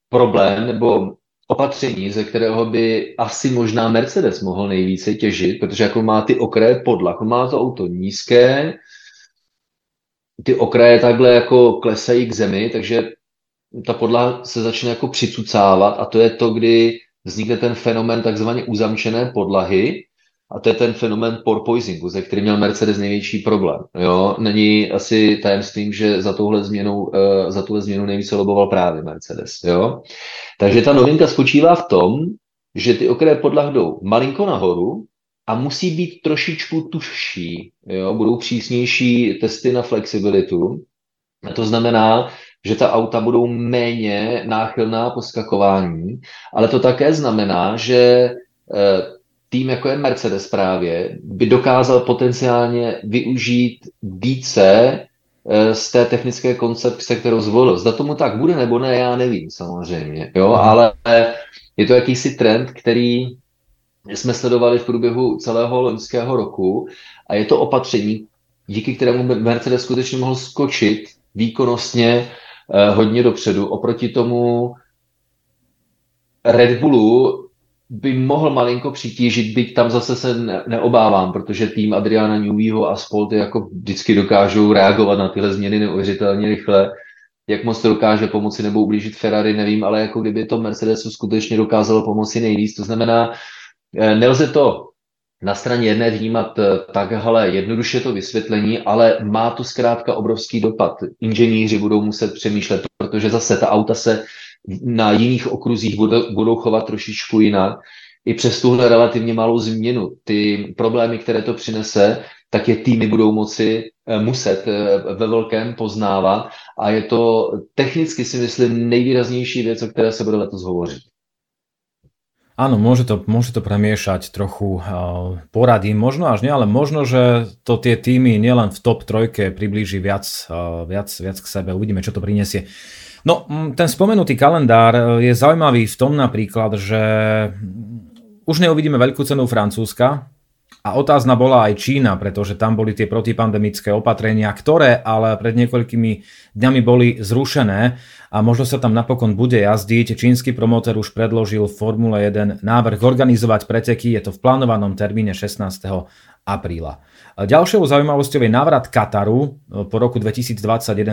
problém nebo opatření, ze kterého by asi možná Mercedes mohl nejvíce těžit, protože jako má ty okraje podlah, má to auto nízké, ty okraje takhle jako klesají k zemi, takže ta podlaha se začne jako přicucávat a to je to, kdy vznikne ten fenomen takzvaně uzamčené podlahy, a to je ten fenomen porpoisingu, ze kterým měl Mercedes největší problém. Jo? Není asi tajemstvím, že za touhle změnu, uh, za tuhle změnu nejvíce loboval právě Mercedes. Jo? Takže ta novinka spočívá v tom, že ty okraje podlah jdou malinko nahoru a musí být trošičku tužší. Jo? Budou přísnější testy na flexibilitu. A to znamená, že ta auta budou méně náchylná po skakování, ale to také znamená, že eh, tým, jako je Mercedes právě, by dokázal potenciálně využít více eh, z té technické koncepce, kterou zvolil. Zda tomu tak bude nebo ne, já nevím samozřejmě, jo, mhm. ale je to jakýsi trend, který jsme sledovali v průběhu celého loňského roku a je to opatření, díky kterému Mercedes skutečně mohl skočit výkonnostně eh, hodně dopředu. Oproti tomu Red Bullu by mohl malinko přitížit, byť tam zase se ne, neobávám, protože tým Adriana Neweyho a Spolty jako vždycky dokážou reagovat na tyhle změny neuvěřitelně rychle. Jak moc to dokáže pomoci nebo ublížit Ferrari, nevím, ale jako kdyby to Mercedesu skutečně dokázalo pomoci nejvíc. To znamená, eh, nelze to na straně jedné vnímat eh, takhle jednoduše to vysvětlení, ale má to zkrátka obrovský dopad. Inženýři budou muset přemýšlet, protože zase ta auta se na jiných okruzích budou, budou chovat trošičku jinak. I přes tuhle relativně malou změnu, ty problémy, které to přinese, tak je týmy budou moci eh, muset eh, ve velkém poznávat a je to technicky si myslím nejvýraznější věc, o které se bude letos hovořit. Áno, môže to, môže to premiešať trochu uh, možno až nie, ale možno, že to tie týmy nielen v top trojke priblíži viac, uh, viac, viac k sebe. Uvidíme, čo to prinesie. No, ten spomenutý kalendár je zaujímavý v tom napríklad, že už neuvidíme veľkú cenu Francúzska, a otázna bola aj Čína, pretože tam boli tie protipandemické opatrenia, ktoré ale pred niekoľkými dňami boli zrušené a možno sa tam napokon bude jazdiť. Čínsky promotor už predložil v Formule 1 návrh organizovať preteky, je to v plánovanom termíne 16. apríla. Ďalšou zaujímavosťou je návrat Kataru. Po roku 2021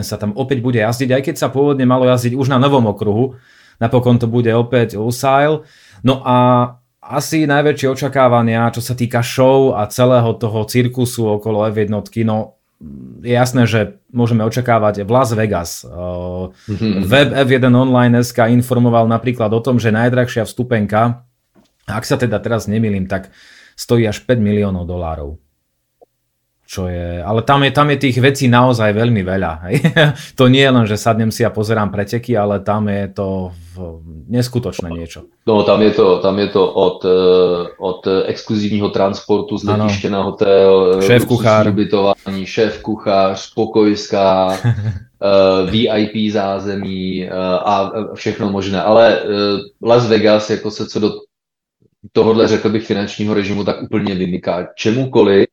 sa tam opäť bude jazdiť, aj keď sa pôvodne malo jazdiť už na novom okruhu. Napokon to bude opäť Lusail. No a asi najväčšie očakávania, čo sa týka show a celého toho cirkusu okolo F1, no je jasné, že môžeme očakávať v Las Vegas. Mm-hmm. Web F1 Online SK informoval napríklad o tom, že najdrahšia vstupenka, ak sa teda teraz nemýlim, tak stojí až 5 miliónov dolárov čo je, ale tam je, tam je tých vecí naozaj veľmi veľa. Hej. to nie je len, že sadnem si a pozerám preteky, ale tam je to v, neskutočné niečo. No tam je to, tam je to od, eh, od exkluzívního transportu z letiště na hotel, šéf kuchár, ubytování, šéf kuchář, pokojská, eh, VIP zázemí eh, a všechno možné. Ale Las Vegas, jako se co do tohohle, řekl bych, finančního režimu, tak úplně vymyká čemukoliv,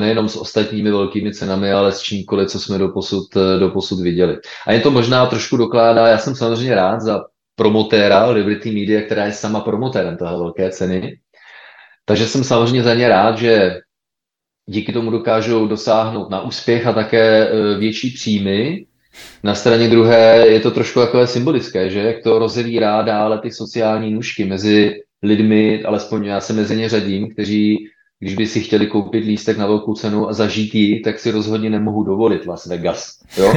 nejenom s ostatními velkými cenami, ale s čímkoliv, co jsme doposud, eh, doposud viděli. A jen to možná trošku dokládá, já jsem samozřejmě rád za promotéra Liberty Media, která je sama promotérem toho velké ceny. Takže jsem samozřejmě za ně rád, že díky tomu dokážou dosáhnout na úspěch a také eh, větší příjmy. Na straně druhé je to trošku takové symbolické, že jak to rozevírá dále ty sociální nůžky mezi lidmi, alespoň já se mezi ně řadím, kteří když by si chtěli koupit lístek na velkou cenu a zažít ji, tak si rozhodně nemohu dovolit Las Vegas. Jo?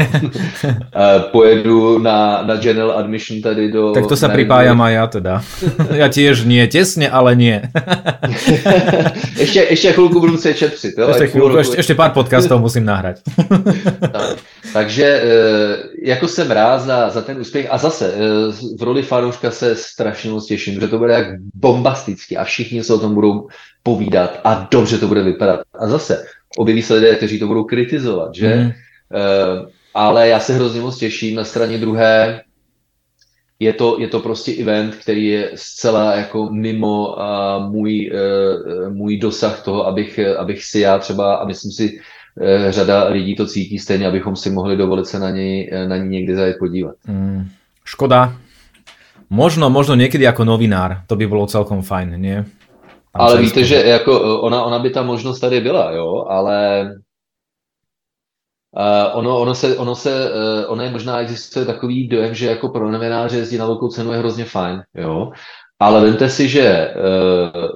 Pojedu na, na general admission tady do... Tak to se pripájam a já teda. Já tiež nie, těsně, ale nie. ještě, ještě chvilku budu muset šetřit. Jo? Ještě, chvilku, ještě, ještě pár podcastů musím nahrát. tak, takže eh, jako jsem rád za, za ten úspěch a zase eh, v roli fanouška se strašně moc těším, že to bude jak bombasticky a všichni se o tom budou povídat a dobře to bude vypadat. A zase objeví se lidé, kteří to budou kritizovat, že? Mm. Uh, ale já se hrozně moc těším na straně druhé. Je to, je to prostě event, který je zcela jako mimo uh, můj, uh, můj dosah toho, abych, abych si já třeba, a myslím si, uh, řada lidí to cítí stejně, abychom si mohli dovolit se na něj, na něj někdy zajet podívat. Mm. Škoda. Možno, možno někdy jako novinár, to by bylo celkom fajn, nie? Ale víte, že jako ona, ona by ta možnost tady byla, jo, ale Uh, ono, ono, se, ono, se, uh, ono je možná existuje takový dojem, že jako pro novináře jezdit na velkou cenu je hrozně fajn, jo. Ale vemte si, že uh,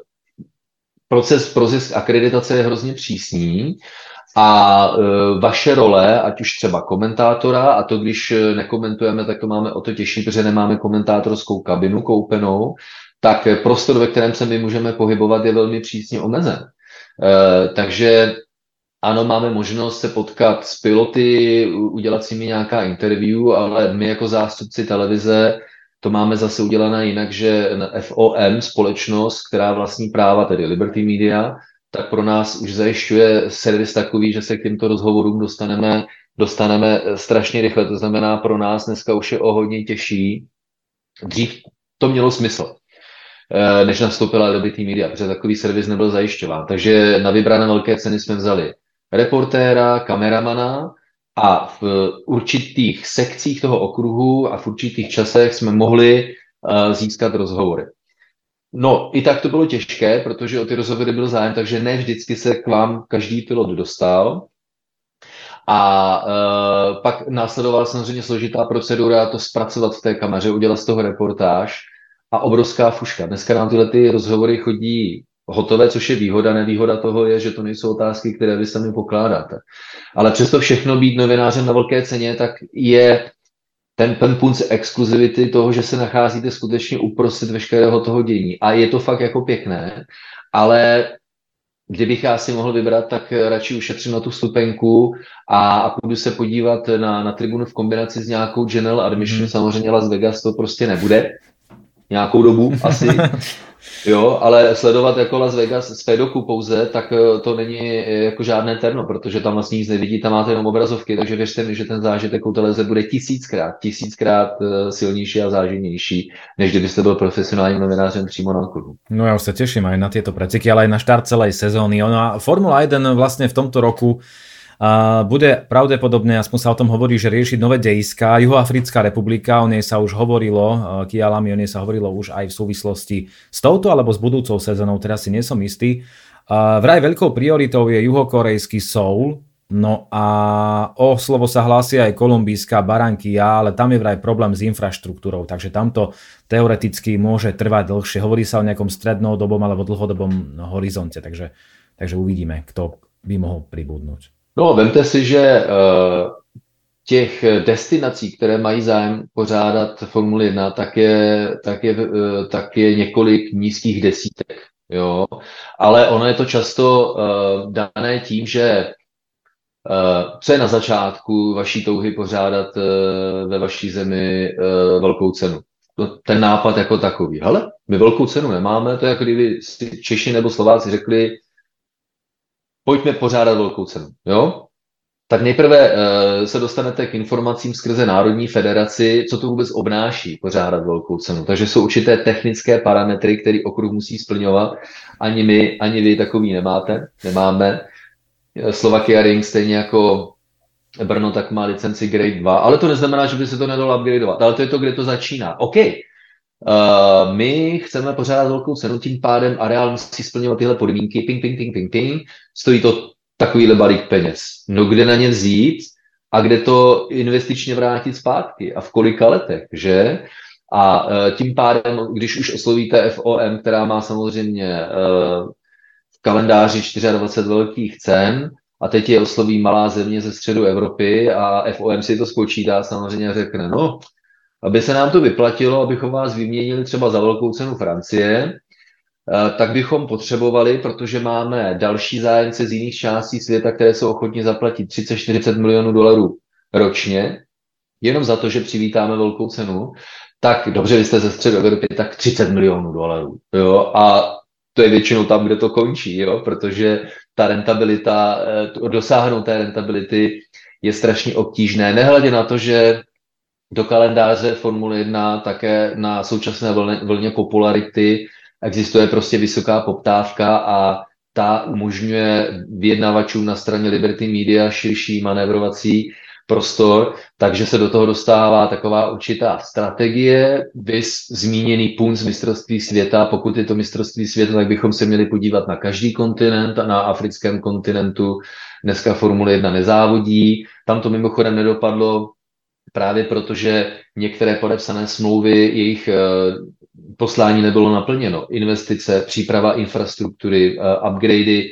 proces pro zisk akreditace je hrozně přísný a e, vaše role, ať už třeba komentátora, a to když nekomentujeme, tak to máme o to těžší, protože nemáme komentátorskou kabinu koupenou, tak prostor, ve kterém se my můžeme pohybovat, je velmi přísně omezen. E, takže ano, máme možnost se potkat s piloty, udělat si mi nějaká interview, ale my jako zástupci televize to máme zase udělané jinak, že FOM, společnost, která vlastní práva, tedy Liberty Media, tak pro nás už zajišťuje servis takový, že se k těmto rozhovorům dostaneme, dostaneme strašně rychle. To znamená, pro nás dneska už je o hodně těžší. Dřív to mělo smysl, eh, než nastoupila Liberty Media, protože takový servis nebyl zajišťován. Takže na vybrané velké ceny jsme vzali reportéra, kameramana a v určitých sekcích toho okruhu a v určitých časech jsme mohli uh, získat rozhovory. No, i tak to bylo těžké, protože o ty rozhovory byl zájem, takže ne vždycky se k vám každý pilot dostal. A uh, pak následovala samozřejmě složitá procedura to zpracovat v té kameře, udělat z toho reportáž a obrovská fuška. Dneska nám tyhle ty rozhovory chodí hotové, což je výhoda. Nevýhoda toho je, že to nejsou otázky, které vy sami pokládáte. Ale přesto všechno být novinářem na velké ceně, tak je ten, ten punc exkluzivity toho, že se nacházíte skutečně uprostřed veškerého toho dění. A je to fakt jako pěkné, ale kdybych já si mohl vybrat, tak radši ušetřím na tu stupenku a, a půjdu se podívat na, na tribunu v kombinaci s nějakou general admission. Hmm. Samozřejmě Las Vegas to prostě nebude nějakou dobu asi. Jo, ale sledovat jako Las Vegas z Fedoku pouze, tak eh, to není eh, jako žádné terno, protože tam vlastně nic nevidí, tam máte jenom obrazovky, takže věřte mi, že ten zážitek u televize bude tisíckrát, tisíckrát eh, silnější a záživnější, než kdybyste byl profesionálním novinářem přímo na kurvu. No já už se těším aj na tyto preciky, ale aj na štart celej sezóny. Ona Formula 1 vlastně v tomto roku a bude pravdepodobne, aspoň sa o tom hovorí, že riešiť nové dejiská. Juhoafrická republika, o nej sa už hovorilo, Kialami, o nej sa hovorilo už aj v súvislosti s touto alebo s budúcou sezónou, teraz si nie som istý. Vraj veľkou prioritou je juhokorejský Soul, No a o slovo sa hlási aj kolumbijská Barankia, ale tam je vraj problém s infraštruktúrou, takže tamto teoreticky môže trvať dlhšie. Hovorí sa o nejakom strednodobom alebo dlhodobom horizonte, takže, takže uvidíme, kto by mohol pribudnúť. No, vemte si, že uh, těch destinací, které mají zájem pořádat Formuli 1, tak je, tak je, uh, tak je několik nízkých desítek. Jo? Ale ono je to často uh, dané tím, že uh, co je na začátku vaší touhy pořádat uh, ve vaší zemi uh, velkou cenu. To, ten nápad jako takový. Hele, my velkou cenu nemáme, to je jako kdyby si Češi nebo Slováci řekli, pojďme pořádat velkou cenu, jo? Tak nejprve uh, se dostanete k informacím skrze Národní federaci, co to vůbec obnáší pořádat velkou cenu. Takže jsou určité technické parametry, které okruh musí splňovat. Ani my, ani vy takový nemáte, nemáme. Slovakia Ring stejně jako Brno tak má licenci Grade 2, ale to neznamená, že by se to nedalo upgradeovat. Ale to je to, kde to začíná. OK, Uh, my chceme pořádat velkou cenu, tím pádem areál musí splňovat tyhle podmínky, ping, ping, ping, ping, ping, stojí to takovýhle balík peněz. No kde na ně vzít a kde to investičně vrátit zpátky a v kolika letech, že? A uh, tím pádem, když už oslovíte FOM, která má samozřejmě uh, v kalendáři 24 velkých cen, a teď je osloví malá země ze středu Evropy a FOM si to spočítá samozřejmě řekne, no, aby se nám to vyplatilo, abychom vás vyměnili třeba za velkou cenu Francie, eh, tak bychom potřebovali, protože máme další zájemce z jiných částí světa, které jsou ochotni zaplatit 30-40 milionů dolarů ročně, jenom za to, že přivítáme velkou cenu, tak dobře, vy jste ze středu Evropy, tak 30 milionů dolarů. Jo? A to je většinou tam, kde to končí, jo? protože ta rentabilita, eh, dosáhnout té rentability je strašně obtížné. Nehledě na to, že do kalendáře Formule 1 také na současné vlně, vlně popularity existuje prostě vysoká poptávka a ta umožňuje vyjednavačům na straně Liberty Media širší manévrovací prostor, takže se do toho dostává taková určitá strategie, vys zmíněný punt z mistrovství světa. Pokud je to mistrovství světa, tak bychom se měli podívat na každý kontinent a na africkém kontinentu. Dneska Formule 1 nezávodí. Tam to mimochodem nedopadlo právě protože některé podepsané smlouvy, jejich eh, poslání nebylo naplněno. Investice, příprava infrastruktury, upgradey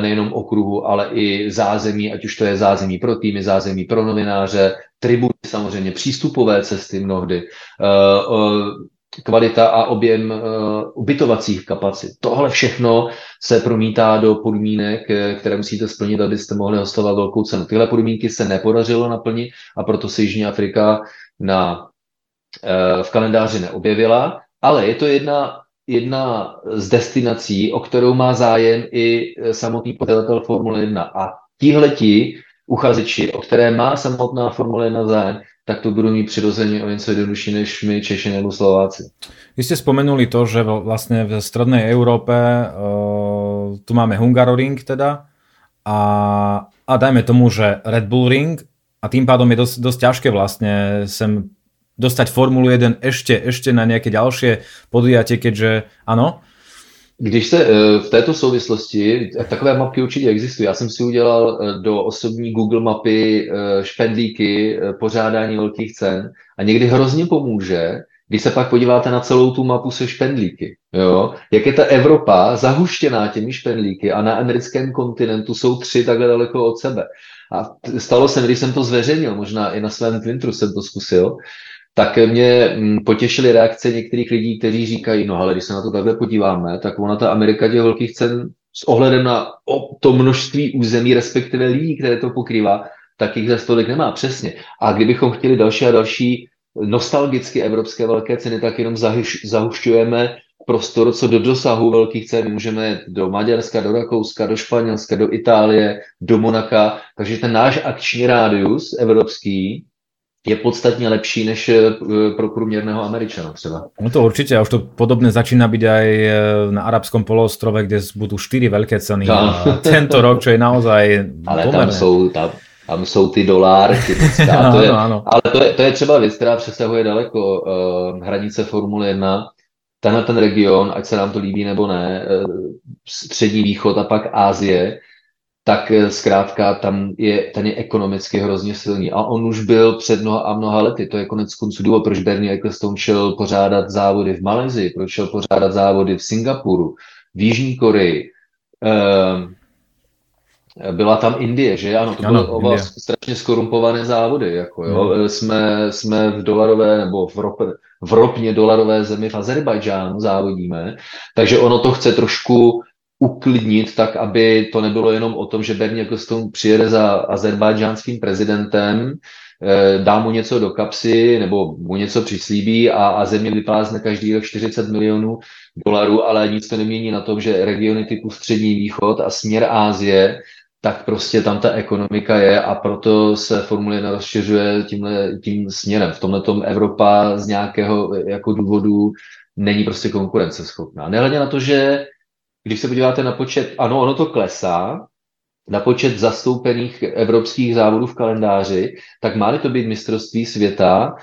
nejenom okruhu, ale i zázemí, ať už to je zázemí pro týmy, zázemí pro novináře, tribuny samozřejmě, přístupové cesty mnohdy, kvalita a objem uh, ubytovacích kapacit. Tohle všechno se promítá do podmínek, eh, které musíte splnit, abyste mohli hostovat velkou cenu. Tyhle podmínky se nepodařilo naplnit a proto se Jižní Afrika na, uh, v kalendáři neobjevila, ale je to jedna, jedna z destinací, o kterou má zájem i samotný podatel Formule 1. A tihleti uchazeči, o které má samotná Formule 1 zájem, tak to budú mít přirozeně o něco jednodušší než my Češi nebo Slováci. Vy ste spomenuli to, že vlastne v strednej Európe uh, tu máme Hungaroring teda a, a dajme tomu, že Red Bull Ring a tým pádom je dosť, dosť ťažké vlastne sem dostať Formulu 1 ešte, ešte na nejaké ďalšie podujatie, keďže áno, když se eh, v této souvislosti, takové mapky určitě existují. Já jsem si udělal eh, do osobní Google mapy eh, špendlíky pořádání velkých cen a někdy hrozně pomůže, když se pak podíváte na celou tu mapu se špendlíky, jo? jak je ta Evropa zahuštěná těmi špendlíky a na americkém kontinentu jsou tři takhle daleko od sebe. A stalo se, když jsem to zveřejnil, možná i na svém Twitteru jsem to zkusil, tak mě mm, potěšily reakce některých lidí, kteří říkají, no ale když se na to takhle podíváme, tak ona ta Amerika těch velkých cen s ohledem na to množství území, respektive lidí, které to pokrývá, tak jich za stolik nemá přesně. A kdybychom chtěli další a další nostalgicky evropské velké ceny, tak jenom zahuš, zahušťujeme prostor, co do dosahu velkých cen můžeme do Maďarska, do Rakouska, do Španělska, do Itálie, do Monaka. Takže ten náš akční rádius evropský je podstatně lepší než eh, pro průměrného Američana třeba. No to určitě, a už to podobné začíná být aj eh, na arabskom poloostrove, kde budou čtyři velké ceny. No. A tento rok, čo je naozaj Ale pomerné. tam jsou, tam, tam jsou ty doláry, ty to je, ano, ano. ale to je, to je třeba věc, která přesahuje daleko uh, hranice Formule 1. Tenhle ten region, ať se nám to líbí nebo ne, uh, střední východ a pak Ázie, tak eh, zkrátka tam je, ten je ekonomicky hrozně silný. A on už byl před mnoha a mnoha lety. To je konec konců důvod, proč Bernie Ecclestone šel pořádat závody v Malezii, proč šel pořádat závody v Singapuru, v Jižní Koreji. Ehm, byla tam Indie, že? Ano, to byly oba strašně skorumpované závody. Jako, jo? Hmm. Jsme, jsme v dolarové nebo v, rop, v ropně dolarové zemi v Azerbajdžánu závodíme, takže ono to chce trošku uklidnit tak, aby to nebylo jenom o tom, že Bernie Ecclestone přijede za azerbajdžánským prezidentem, eh, dá mu něco do kapsy nebo mu něco přislíbí a, a země vyplázne každý rok 40 milionů dolarů, ale nic to nemění na tom, že regiony typu Střední východ a směr Ázie, tak prostě tam ta ekonomika je a proto se Formule 1 rozšiřuje tímhle, tím směrem. V tomhle tom Evropa z nějakého jako důvodu není prostě konkurenceschopná. Nehledě na to, že když se podíváte na počet, ano, ono to klesá, na počet zastoupených evropských závodů v kalendáři, tak má to být mistrovství světa,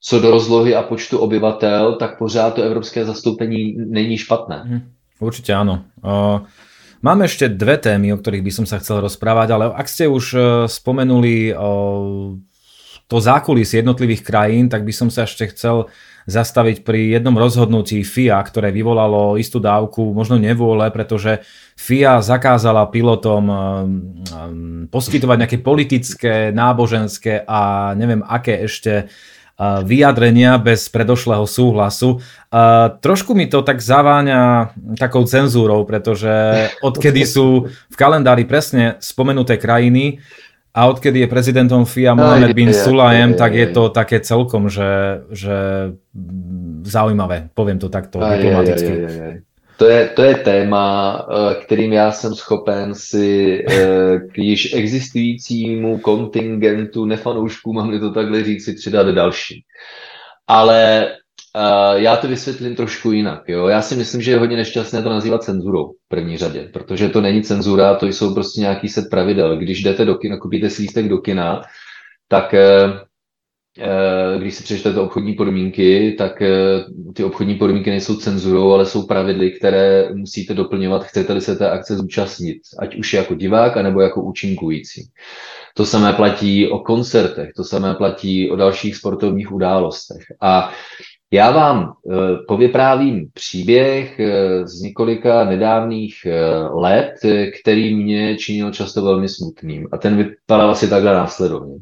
co do rozlohy a počtu obyvatel, tak pořád to evropské zastoupení není špatné. Mhm. Určitě ano. Mám ešte dve témy, o ktorých by som sa chcel rozprávať, ale ak ste už e, spomenuli to zákulis jednotlivých krajín, tak by som sa ešte chcel zastaviť pri jednom rozhodnutí FIA, ktoré vyvolalo istú dávku možno nevôle, pretože FIA zakázala pilotom um, um, poskytovať nejaké politické, náboženské a neviem aké ešte uh, vyjadrenia bez predošlého súhlasu. Uh, trošku mi to tak zaváňa takou cenzúrou, pretože odkedy sú v kalendári presne spomenuté krajiny, a odkedy je prezidentom FIA Mohamed bin Sulajem, tak je to také celkom, že, že zaujímavé, poviem to takto aj, diplomaticky. Aj, aj, aj. To je, to je téma, eh, kterým já jsem schopen si eh, k již existujícímu kontingentu nefanoušků, mám to takhle říct, si přidat další. Ale Uh, já to vysvětlím trošku jinak. Jo? Já si myslím, že je hodně nešťastné to nazývat cenzurou v první řadě, protože to není cenzura, to jsou prostě nějaký set pravidel. Když jdete do kina, koupíte si lístek do kina, tak uh, když si přečtete obchodní podmínky, tak ty obchodní podmínky nejsou cenzurou, ale jsou pravidly, které musíte doplňovat, chcete-li se té akce zúčastnit, ať už jako divák, anebo jako účinkující. To samé platí o koncertech, to samé platí o dalších sportovních událostech. A Já vám uh, povyprávím příběh uh, z několika nedávných uh, let, který mě činil často velmi smutným. A ten vypadal asi takhle následovně.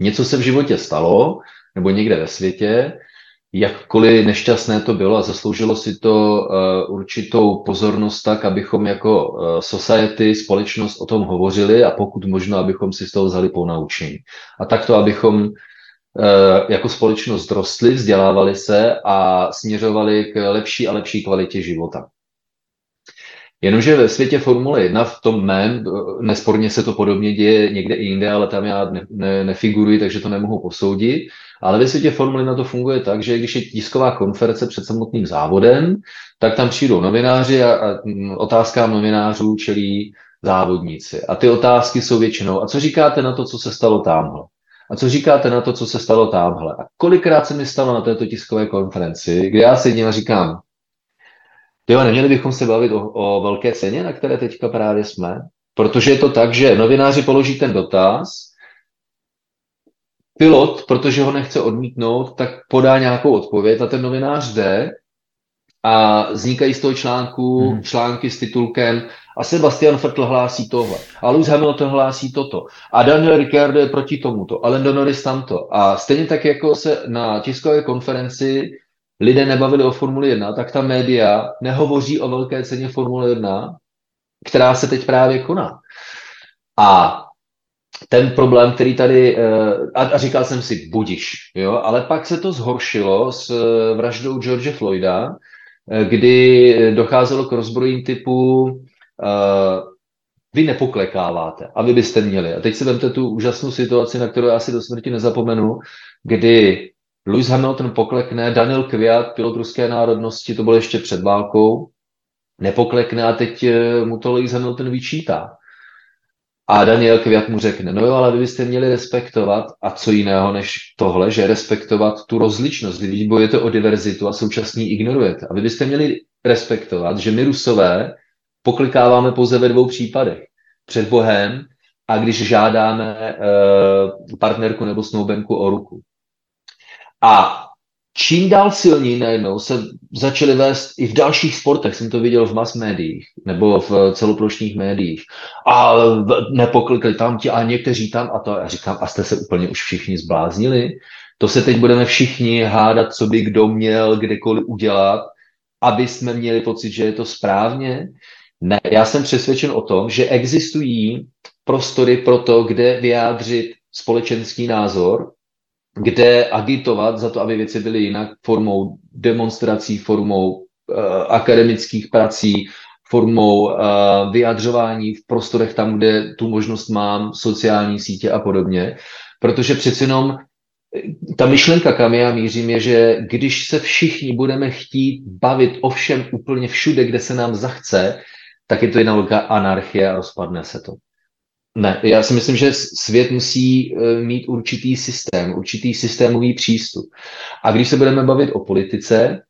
Něco se v životě stalo, nebo někde ve světě, jakkoliv nešťastné to bylo a zasloužilo si to určitou pozornost tak, abychom jako society, společnost o tom hovořili a pokud možno, abychom si z toho vzali ponaučení. A takto, abychom uh, jako společnost rostli, vzdělávali se a směřovali k lepší a lepší kvalitě života. Jenomže ve světě Formule 1, v tom mém, nesporně se to podobně děje někde i jinde, ale tam já ne, ne, nefiguruji, takže to nemohu posoudit. Ale ve světě Formule 1 to funguje tak, že když je tisková konference před samotným závodem, tak tam přijdou novináři a, a otázkám novinářů čelí závodníci. A ty otázky jsou většinou, a co říkáte na to, co se stalo tamhle? A co říkáte na to, co se stalo tamhle? A kolikrát se mi stalo na této tiskové konferenci, kde já sedím a říkám, jo, neměli bychom se bavit o, o velké ceně, na které teďka právě jsme? Protože je to tak, že novináři položí ten dotaz, pilot, protože ho nechce odmítnout, tak podá nějakou odpověď a ten novinář jde a vznikají z toho článku hmm. články s titulkem a Sebastian Vettel hlásí tohle, a Lewis Hamilton hlásí toto, a Daniel Ricciardo je proti tomuto, a Lando Norris tamto. A stejně tak, jako se na tiskové konferenci lidé nebavili o Formuli 1, tak ta média nehovoří o velké ceně Formule 1, která se teď právě koná. A ten problém, který tady, eh, a, a říkal jsem si, budiš, jo, ale pak se to zhoršilo s eh, vraždou George Floyda, kdy docházelo k rozbrojím typu vy nepoklekáváte a vy byste měli. A teď si vemte tu úžasnou situaci, na kterou já si do smrti nezapomenu, kdy Lewis Hamilton poklekne, Daniel Kvyat, pilot ruské národnosti, to bylo ještě před válkou, nepoklekne a teď mu to Lewis Hamilton vyčítá. A Daniel Květ mu řekne, no jo, ale vy byste měli respektovat, a co jiného než tohle, že respektovat tu rozličnost, když bojujete o diverzitu a současně ignorujete. A vy byste měli respektovat, že my Rusové poklikáváme pouze ve dvou případech. Před Bohem a když žádáme uh, partnerku nebo snoubenku o ruku. A čím dál silněji najednou se začaly vést i v dalších sportech, jsem to viděl v mass médiích nebo v celoplošních médiích a nepoklikli tam ti a někteří tam a to já říkám, a jste se úplně už všichni zbláznili? To se teď budeme všichni hádat, co by kdo měl kdekoliv udělat, aby jsme měli pocit, že je to správně. Ne, já jsem přesvědčen o tom, že existují prostory pro to, kde vyjádřit společenský názor kde agitovat za to, aby věci byly jinak formou demonstrací, formou uh, akademických prací, formou uh, vyjadřování v prostorech tam, kde tu možnost mám, sociální sítě a podobně. Protože přeci jenom eh, ta myšlenka, kam já mířím, je, že když se všichni budeme chtít bavit o všem úplně všude, kde se nám zachce, tak je to jedna velká anarchie a rozpadne se to. Ne, já si myslím, že svět musí eh, mít určitý systém, určitý systémový přístup. A když se budeme bavit o politice,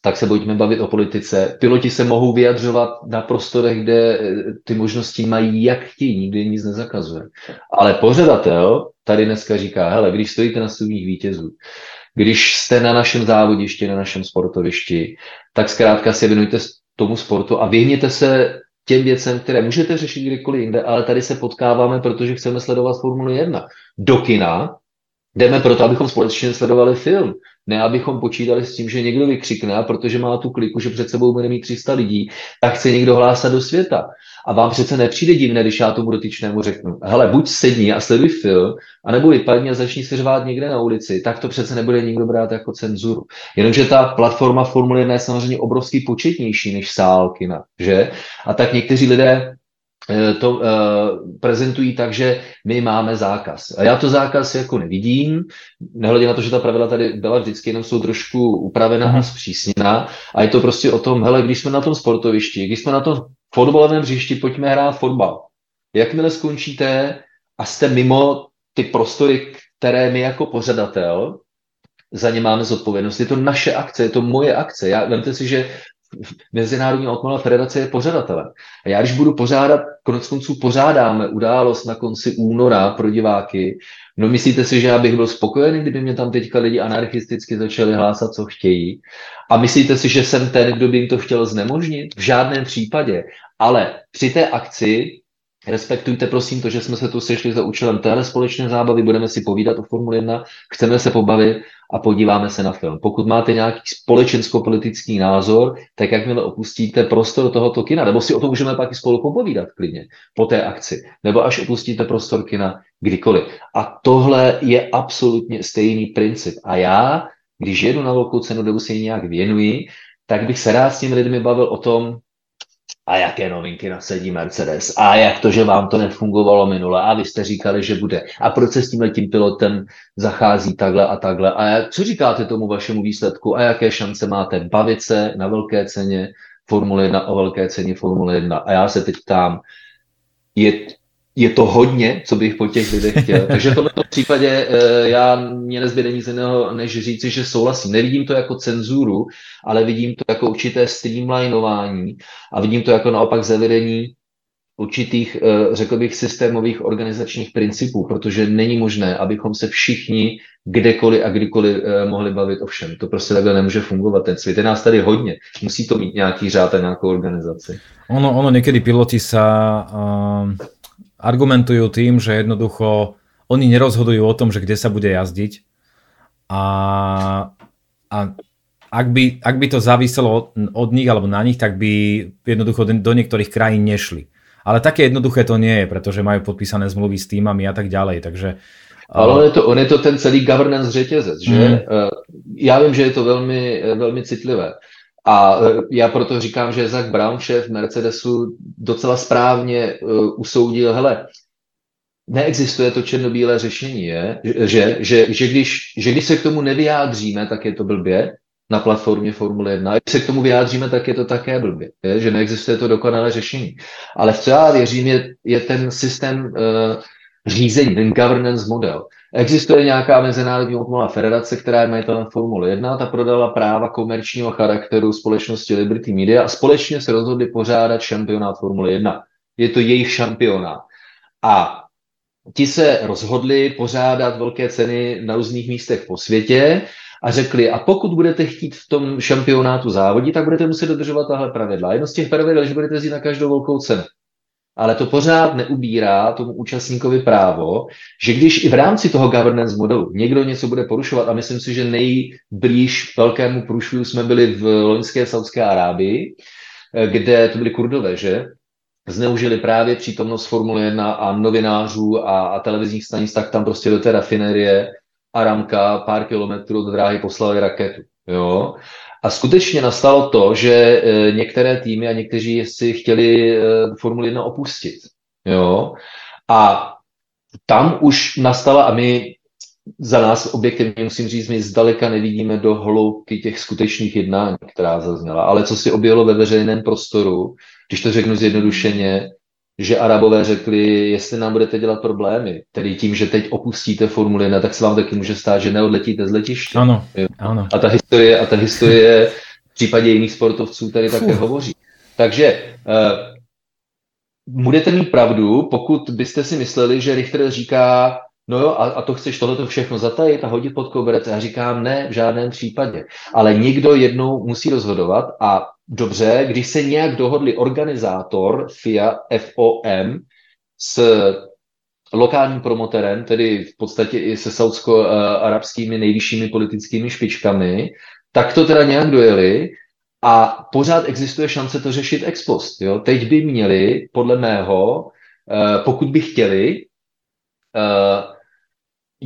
tak se pojďme bavit o politice. Piloti se mohou vyjadřovat na prostorech, kde eh, ty možnosti mají, jak chtějí, nikdy nic nezakazuje. Ale pořadatel tady dneska říká, hele, když stojíte na studních vítězů, když jste na našem závodišti, na našem sportovišti, tak zkrátka se věnujte tomu sportu a vyhněte se těm věcem, které můžete řešit kdykoliv jinde, ale tady se potkáváme, protože chceme sledovat Formuli 1. Do kina jdeme proto, abychom společně sledovali film. Ne, abychom počítali s tím, že někdo vykřikne, protože má tu kliku, že před sebou bude mít 300 lidí, tak chce někdo hlásat do světa. A vám přece nepřijde divné, když já tomu dotyčnému řeknu, hele, buď sedni a sleduj film, anebo vypadni a začni se řvát někde na ulici, tak to přece nebude nikdo brát jako cenzuru. Jenomže ta platforma Formule 1 je samozřejmě obrovský početnější než sál kina, že? A tak někteří lidé to uh, prezentují tak, že my máme zákaz. A já to zákaz jako nevidím, nehledě na to, že ta pravidla tady byla vždycky, jenom jsou trošku upravená a mhm. zpřísněná. A je to prostě o tom, hele, když jsme na tom sportovišti, když jsme na tom fotbalovém hřišti, pojďme hrát fotbal. Jakmile skončíte a jste mimo ty prostory, které my jako pořadatel za ně máme zodpovědnost. Je to naše akce, je to moje akce. Já, vemte si, že Mezinárodní automobilová federace je pořadatelem. A já, když budu pořádat, konec konců pořádáme událost na konci února pro diváky, No myslíte si, že já bych byl spokojený, kdyby mě tam teďka lidi anarchisticky začali hlásat, co chtějí? A myslíte si, že jsem ten, kdo by jim to chtěl znemožnit? V žádném případě. Ale při té akci Respektujte prosím to, že jsme se tu sešli za účelem téhle společné zábavy, budeme si povídat o Formule 1, chceme se pobavit a podíváme se na film. Pokud máte nějaký společensko-politický názor, tak jakmile opustíte prostor tohoto kina, nebo si o tom můžeme pak i spolu popovídat klidně po té akci, nebo až opustíte prostor kina kdykoliv. A tohle je absolutně stejný princip. A já, když jedu na velkou cenu, nebo se nějak věnuji, tak bych se rád s těmi lidmi bavil o tom, a jaké novinky nasadí Mercedes? A jak to, že vám to nefungovalo minule? A vy jste říkali, že bude. A proč se s tímhle tím pilotem zachází takhle a takhle? A jak, co říkáte tomu vašemu výsledku? A jaké šance máte bavit se na velké ceně Formule 1 o velké ceně Formule 1 a já se teď ptám, je, je to hodně, co bych po těch lidech chtěl. Takže v tomto případě eh, já mě nezbyde nic jiného, než říci, že souhlasím. Nevidím to jako cenzuru, ale vidím to jako určité streamlinování a vidím to jako naopak zavedení určitých, eh, řekl bych, systémových organizačních principů, protože není možné, abychom se všichni kdekoliv a kdykoliv eh, mohli bavit o všem. To prostě takhle nemůže fungovat. Ten svět je nás tady hodně. Musí to mít nějaký řád a nějakou organizaci. Ono, ono někdy piloti sa uh, argumentujú tým, že jednoducho oni nerozhodujú o tom, že kde sa bude jazdiť a, a ak, by, ak by to záviselo od, od nich alebo na nich, tak by jednoducho do niektorých krajín nešli. Ale také jednoduché to nie je, pretože majú podpísané zmluvy s týmami a tak ďalej, takže ale on je, to, on je to ten celý governance řetězec, že? Mm. Já vím, že je to velmi, velmi citlivé. A e, já proto říkám, že Zach Brown, šéf Mercedesu, docela správně uh, usoudil, hele, neexistuje to černobílé řešení, je, že, že, že, když, že když se k tomu nevyjádříme, tak je to blbě na platformě Formule 1. A když se k tomu vyjádříme, tak je to také blbě, je, že neexistuje to dokonalé řešení. Ale v co já věřím, je, je ten systém uh, řízení, ten governance model. Existuje nějaká mezinárodní automobilová federace, která je majitelem Formule 1, ta prodala práva komerčního charakteru společnosti Liberty Media a společně se rozhodli pořádat šampionát Formule 1. Je to jejich šampionát. A ti se rozhodli pořádat velké ceny na různých místech po světě a řekli, a pokud budete chtít v tom šampionátu závodit, tak budete muset dodržovat tahle pravidla. Jedno z těch pravidel, že budete jít na každou velkou cenu ale to pořád neubírá tomu účastníkovi právo, že když i v rámci toho governance modelu někdo něco bude porušovat, a myslím si, že nejblíž velkému průšvihu jsme byli v loňské Saudské Arábii, kde to byly kurdové, že? zneužili právě přítomnost Formule 1 a novinářů a, a televizních stanic, tak tam prostě do té rafinerie Aramka pár kilometrů od dráhy poslali raketu. Jo? A skutečně nastalo to, že e, některé týmy a někteří si chtěli e, Formuli 1 opustit. Jo? A tam už nastala, a my za nás objektivně musím říct, my zdaleka nevidíme do hloubky těch skutečných jednání, která zazněla. Ale co si objevilo ve veřejném prostoru, když to řeknu zjednodušeně, že Arabové řekli, jestli nám budete dělat problémy, tedy tím, že teď opustíte Formuli 1, tak se vám taky může stát, že neodletíte z letiště. Ano, ano. A ta historie, a ta historie v případě jiných sportovců tady Fuh. také hovoří. Takže uh, budete mít pravdu, pokud byste si mysleli, že Richter říká, no jo, a, a to chceš tohleto všechno zatajit a hodit pod koberec. Já říkám, ne, v žádném případě. Ale někdo jednou musí rozhodovat a dobře, když se nějak dohodli organizátor FIA, FOM, s lokálním promoterem, tedy v podstatě i se saudsko-arabskými nejvyššími politickými špičkami, tak to teda nějak dojeli a pořád existuje šance to řešit ex post. Jo? Teď by měli, podle mého, eh, pokud by chtěli, eh,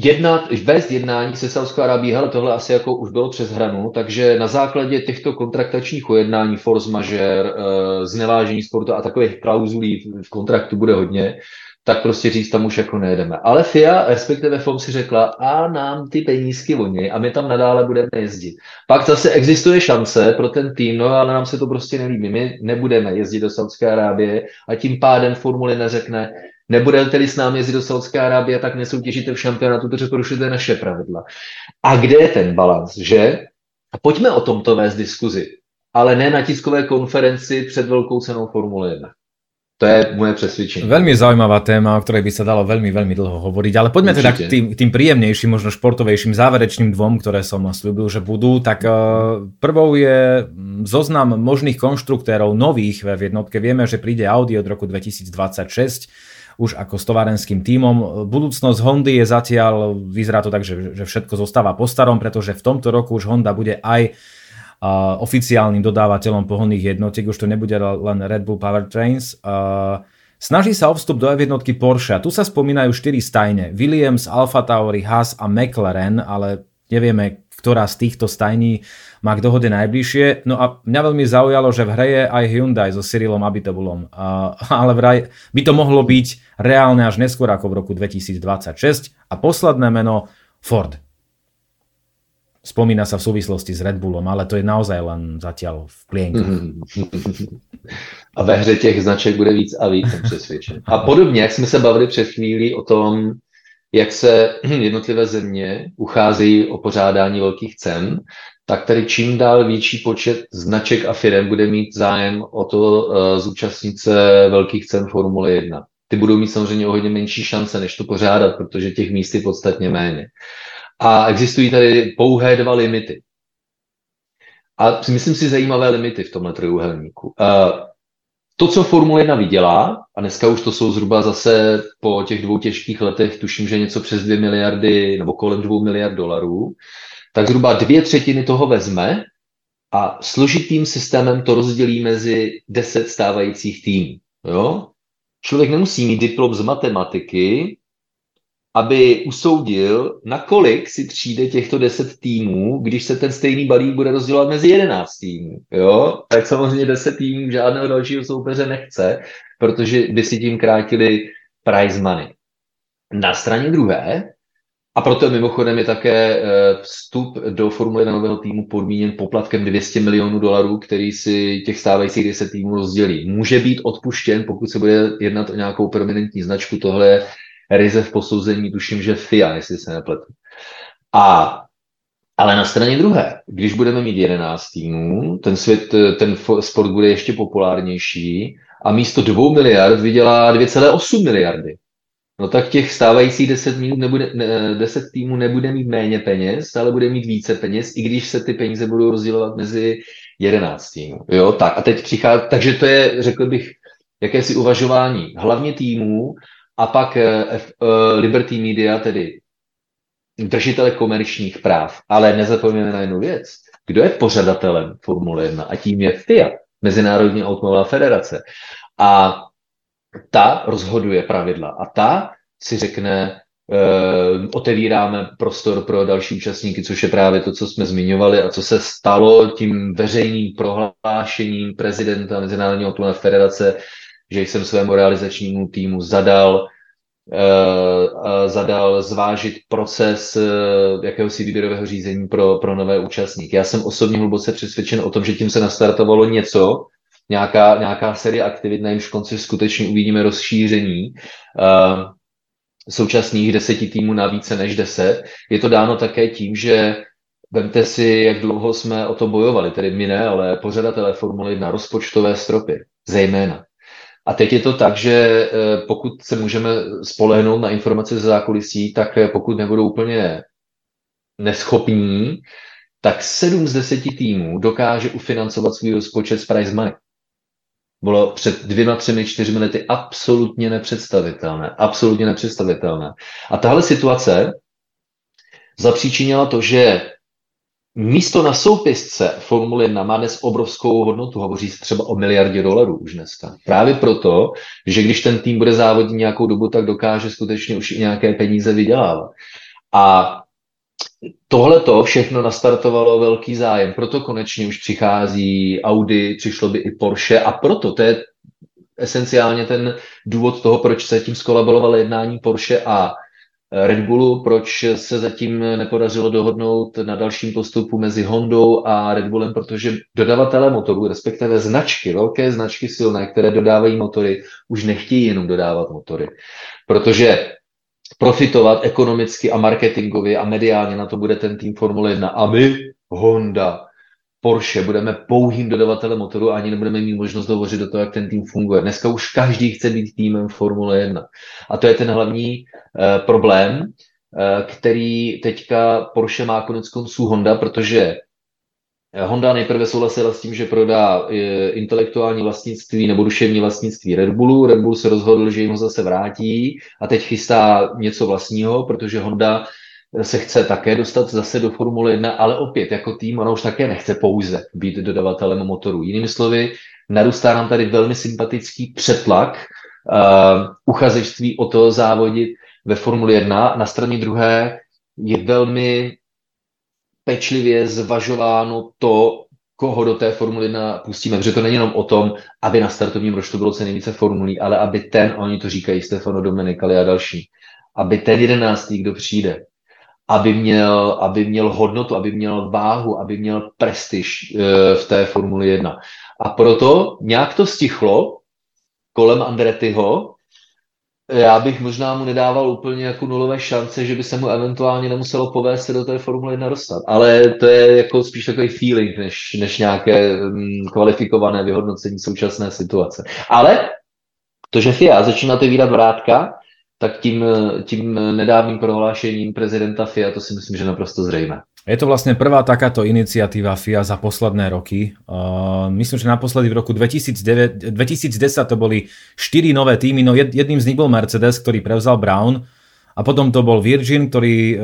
jednat, vést jednání se Saudskou Arábií, ale tohle asi jako už bylo přes hranu, takže na základě těchto kontraktačních ujednání, force majeure, eh, znevážení sportu a takových klauzulí v kontraktu bude hodně, tak prostě říct, tam už jako nejedeme. Ale FIA, respektive FOM si řekla, a nám ty penízky voní a my tam nadále budeme jezdit. Pak zase existuje šance pro ten tým, no ale nám se to prostě nelíbí. My nebudeme jezdit do Saudské Arábie a tím pádem Formule neřekne, nebudete-li s námi jezdit do Saudské Arábie, tak nesoutěžíte v šampionátu, protože porušujete naše pravidla. A kde je ten balans, že? A pojďme o tomto vést diskuzi, ale ne na tiskové konferenci před velkou cenou Formule 1. To je moje přesvědčení. Veľmi zaujímavá téma, o ktorej by sa dalo veľmi, veľmi dlho hovoriť, ale poďme Určite. teda k tým, tým príjemnejším, možno športovejším záverečným dvom, ktoré som slúbil, že budú. Tak uh, prvou je mm, zoznam možných konštruktérov nových v jednotke. Vieme, že príde Audi od roku 2026 už ako s továrenským tímom. Budúcnosť Hondy je zatiaľ, vyzerá to tak, že, že všetko zostáva po starom, pretože v tomto roku už Honda bude aj uh, oficiálnym dodávateľom pohonných jednotiek, už to nebude len Red Bull Powertrains. Uh, Snaží sa o vstup do jednotky Porsche. Tu sa spomínajú štyri stajne. Williams, Alfa Tauri, Haas a McLaren, ale nevieme, ktorá z týchto stajní má k dohode najbližšie. No a mňa veľmi zaujalo, že v hre je aj Hyundai so Cyrilom Abitobulom. Uh, ale vraj by to mohlo byť reálne až neskôr ako v roku 2026. A posledné meno Ford. Spomína sa v súvislosti s Red Bullom, ale to je naozaj len zatiaľ v plienku. A ve hře těch značek bude víc a víc, jsem přesvědčen. A podobně, jak jsme se bavili před chvílí o tom, jak se jednotlivé země ucházejí o pořádání velkých cen, tak tady čím dál větší počet značek a firm bude mít zájem o to uh, zúčastnit se velkých cen Formule 1. Ty budou mít samozřejmě o hodně menší šance, než to pořádat, protože těch míst je podstatně méně. A existují tady pouhé dva limity. A myslím si zajímavé limity v tomhle trojuhelníku. Uh, to, co Formule 1 vydělá, a dneska už to jsou zhruba zase po těch dvou těžkých letech, tuším, že něco přes 2 miliardy nebo kolem 2 miliard dolarů, tak zhruba dvě třetiny toho vezme a složitým systémem to rozdělí mezi 10 stávajících týmů. Jo? Člověk nemusí mít diplom z matematiky, aby usoudil, nakolik si přijde těchto 10 týmů, když se ten stejný balík bude rozdělovat mezi 11 týmů. Jo? Tak samozřejmě 10 týmů žádného dalšího soupeře nechce, protože by si tím krátili prize money. Na straně druhé, a proto mimochodem je také eh, vstup do Formule 1 nového týmu podmíněn poplatkem 200 milionů dolarů, který si těch stávajících 10 týmů rozdělí. Může být odpuštěn, pokud se bude jednat o nějakou permanentní značku. Tohle je ryze v posouzení, tuším, že FIA, jestli se nepletu. A ale na straně druhé, když budeme mít 11 týmů, ten svět, ten sport bude ještě populárnější a místo 2 miliard vydělá 2,8 miliardy. No tak těch stávajících 10, minut nebude, ne, 10 týmů nebude mít méně peněz, ale bude mít více peněz, i když se ty peníze budou rozdělovat mezi 11 týmů. Jo, tak a teď přichází, takže to je, řekl bych, jakési uvažování hlavně týmů a pak eh, F, uh, Liberty Media, tedy držitele komerčních práv. Ale nezapomeňme na jednu věc. Kdo je pořadatelem Formule 1? A tím je FIA, Mezinárodní automobilová federace. A ta rozhoduje pravidla a ta si řekne, Uh, otevíráme prostor pro další účastníky, což je právě to, co jsme zmiňovali a co se stalo tím veřejným prohlášením prezidenta Mezinárodní automobilové federace, že jsem svému realizačnímu týmu zadal uh, zadal zvážit proces uh, jakéhosi výběrového řízení pro, pro nové účastníky. Já jsem osobně hluboce přesvědčen o tom, že tím se nastartovalo něco, nějaká, nějaká série aktivit, na jimž konci skutečně uvidíme rozšíření uh, současných deseti týmů na více než deset. Je to dáno také tím, že Vemte si, jak dlouho jsme o to bojovali, tedy my ne, ale pořadatelé Formule 1, rozpočtové stropy, zejména. A teď je to tak, že eh, pokud se můžeme spolehnout na informace ze zákulisí, tak eh, pokud nebudou úplně neschopní, tak sedm z deseti týmů dokáže ufinancovat svůj rozpočet z prize money bylo před dvěma, třemi, čtyřmi lety absolutně nepředstavitelné. Absolutně nepředstavitelné. A tahle situace zapříčinila to, že místo na soupisce Formule 1 má dnes obrovskou hodnotu, hovoří se třeba o miliardě dolarů už dneska. Právě proto, že když ten tým bude závodit nějakou dobu, tak dokáže skutečně už i nějaké peníze vydělávat. A Tohle to všechno nastartovalo velký zájem, proto konečně už přichází Audi, přišlo by i Porsche a proto to je esenciálně ten důvod toho, proč se tím skolaborovalo jednání Porsche a Red Bullu, proč se zatím nepodařilo dohodnout na dalším postupu mezi Hondou a Red Bullem, protože dodavatelé motorů, respektive značky, velké značky silné, které dodávají motory, už nechtějí jenom dodávat motory. Protože profitovat ekonomicky a marketingově a mediálně na to bude ten tým Formule 1. A my, Honda, Porsche budeme pouhým dodavatelem motoru a ani nebudeme mít možnost hovořit do toho, jak ten tým funguje. Dneska už každý chce být týmem Formule 1. A to je ten hlavní uh, problém, uh, který teďka Porsche má konec konců Honda, protože Honda nejprve souhlasila s tím, že prodá intelektuální vlastnictví nebo duševní vlastnictví Red Bullu. Red Bull se rozhodl, že jim ho zase vrátí a teď chystá něco vlastního, protože Honda se chce také dostat zase do Formule 1, ale opět jako tým ona už také nechce pouze být dodavatelem motoru. Jinými slovy, narůstá nám tady velmi sympatický přetlak uh, uchazečství o to závodit ve Formule 1. Na straně druhé je velmi pečlivě zvažováno to, koho do té Formule 1 pustíme, protože to není jenom o tom, aby na startovním ročtu bylo co nejvíce formulí, ale aby ten, oni to říkají, Stefano Domenicali a další, aby ten jedenáctý, kdo přijde, aby měl, aby měl hodnotu, aby měl váhu, aby měl prestiž e, v té Formuli 1. A proto nějak to stichlo kolem Andrettiho. Já bych možná mu nedával úplně jako nulové šance, že by se mu eventuálně nemuselo povést se do té Formule 1 dostat. Ale to je jako spíš takový feeling, než, než nějaké mm, kvalifikované vyhodnocení současné situace. Ale to, že FIA začíná otevírat vrátka, tak tím, tím nedávným prohlášením prezidenta FIA to si myslím, že naprosto zřejmé. Je to vlastne prvá takáto iniciatíva FIA za posledné roky. Uh, myslím, že naposledy v roku 2009, 2010 to boli 4 nové týmy, no jedným z nich bol Mercedes, ktorý prevzal Brown a potom to bol Virgin, ktorý uh,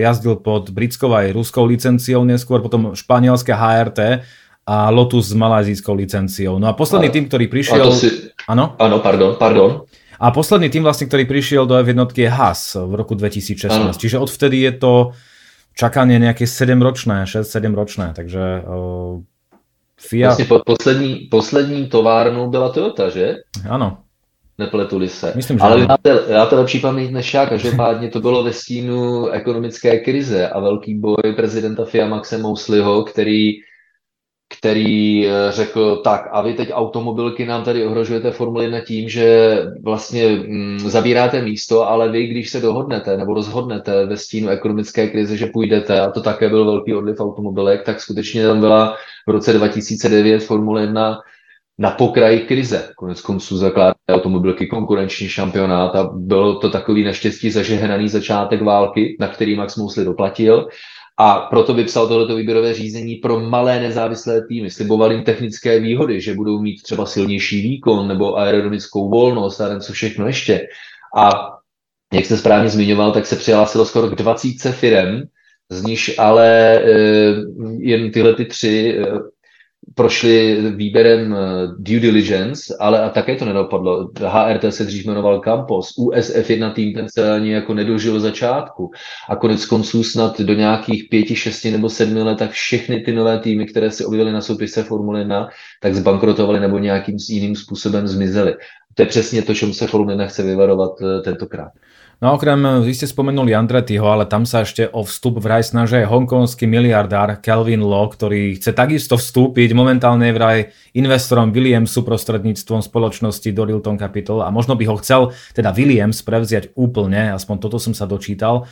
jazdil pod britskou aj ruskou licenciou neskôr, potom španielské HRT a Lotus s malajzijskou licenciou. No a posledný tým, ktorý prišiel... Si... Áno? Áno, pardon, pardon. A posledný tým vlastne, ktorý prišiel do F1 je Haas v roku 2016. Ano. Čiže odvtedy je to čakanie nejaké 7 ročné, 6-7 ročné, takže uh, FIA... Vlastně poslední, poslední továrnou byla Toyota, že? Ano. Nepletuli se. Myslím, že Ale vy máte, já to lepší paměť než já, každopádně to bylo ve stínu ekonomické krize a velký boj prezidenta FIA Maxe Mousliho, který který eh, řekl, tak a vy teď automobilky nám tady ohrožujete Formuli 1 tím, že vlastně mm, zabíráte místo, ale vy, když se dohodnete nebo rozhodnete ve stínu ekonomické krize, že půjdete, a to také byl velký odliv automobilek, tak skutečně tam byla v roce 2009 Formule 1 na pokraji krize. Konec konců zakládají automobilky konkurenční šampionát a byl to takový naštěstí zažehnaný začátek války, na který Max Mosley doplatil. A proto vypsal tohleto výběrové řízení pro malé nezávislé týmy. Sliboval jim technické výhody, že budou mít třeba silnější výkon nebo aerodynamickou volnost a co všechno ještě. A jak jste správně zmiňoval, tak se přihlásilo skoro k 20 firem, z níž ale e, jen tyhle ty tři e, prošli výběrem eh, due diligence, ale a také to nedopadlo. HRT se dřív jmenoval Campos, USF jedna tým ten se ani jako nedožil začátku a konec konců snad do nějakých pěti, šesti nebo sedmi let, tak všechny ty nové týmy, které se objevily na soupise Formule 1, tak zbankrotovaly nebo nějakým jiným způsobem zmizely. To je přesně to, čemu se Formule 1 chce vyvarovat eh, tentokrát. No okrem, vy ste spomenuli Andrettiho, ale tam sa ešte o vstup vraj snaží hongkonský miliardár Kelvin Law, ktorý chce takisto vstúpiť. Momentálne vraj investorom Williamsu prostredníctvom spoločnosti Dorilton Capital a možno by ho chcel teda Williams prevziať úplne, aspoň toto som sa dočítal.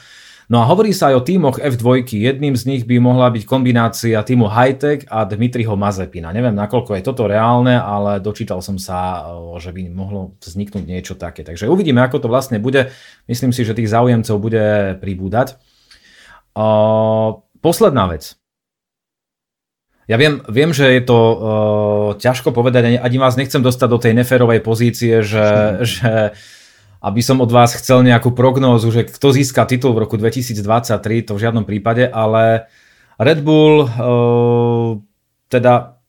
No a hovorí sa aj o týmoch F2. Jedným z nich by mohla byť kombinácia týmu Hightech a Dmitriho Mazepina. Neviem, nakoľko je toto reálne, ale dočítal som sa, že by mohlo vzniknúť niečo také. Takže uvidíme, ako to vlastne bude. Myslím si, že tých záujemcov bude pribúdať. posledná vec. Ja viem, viem, že je to uh, ťažko povedať, ani vás nechcem dostať do tej neférovej pozície, že, že aby som od vás chcel nejakú prognózu, že kto získa titul v roku 2023, to v žiadnom prípade, ale Red Bull, uh, teda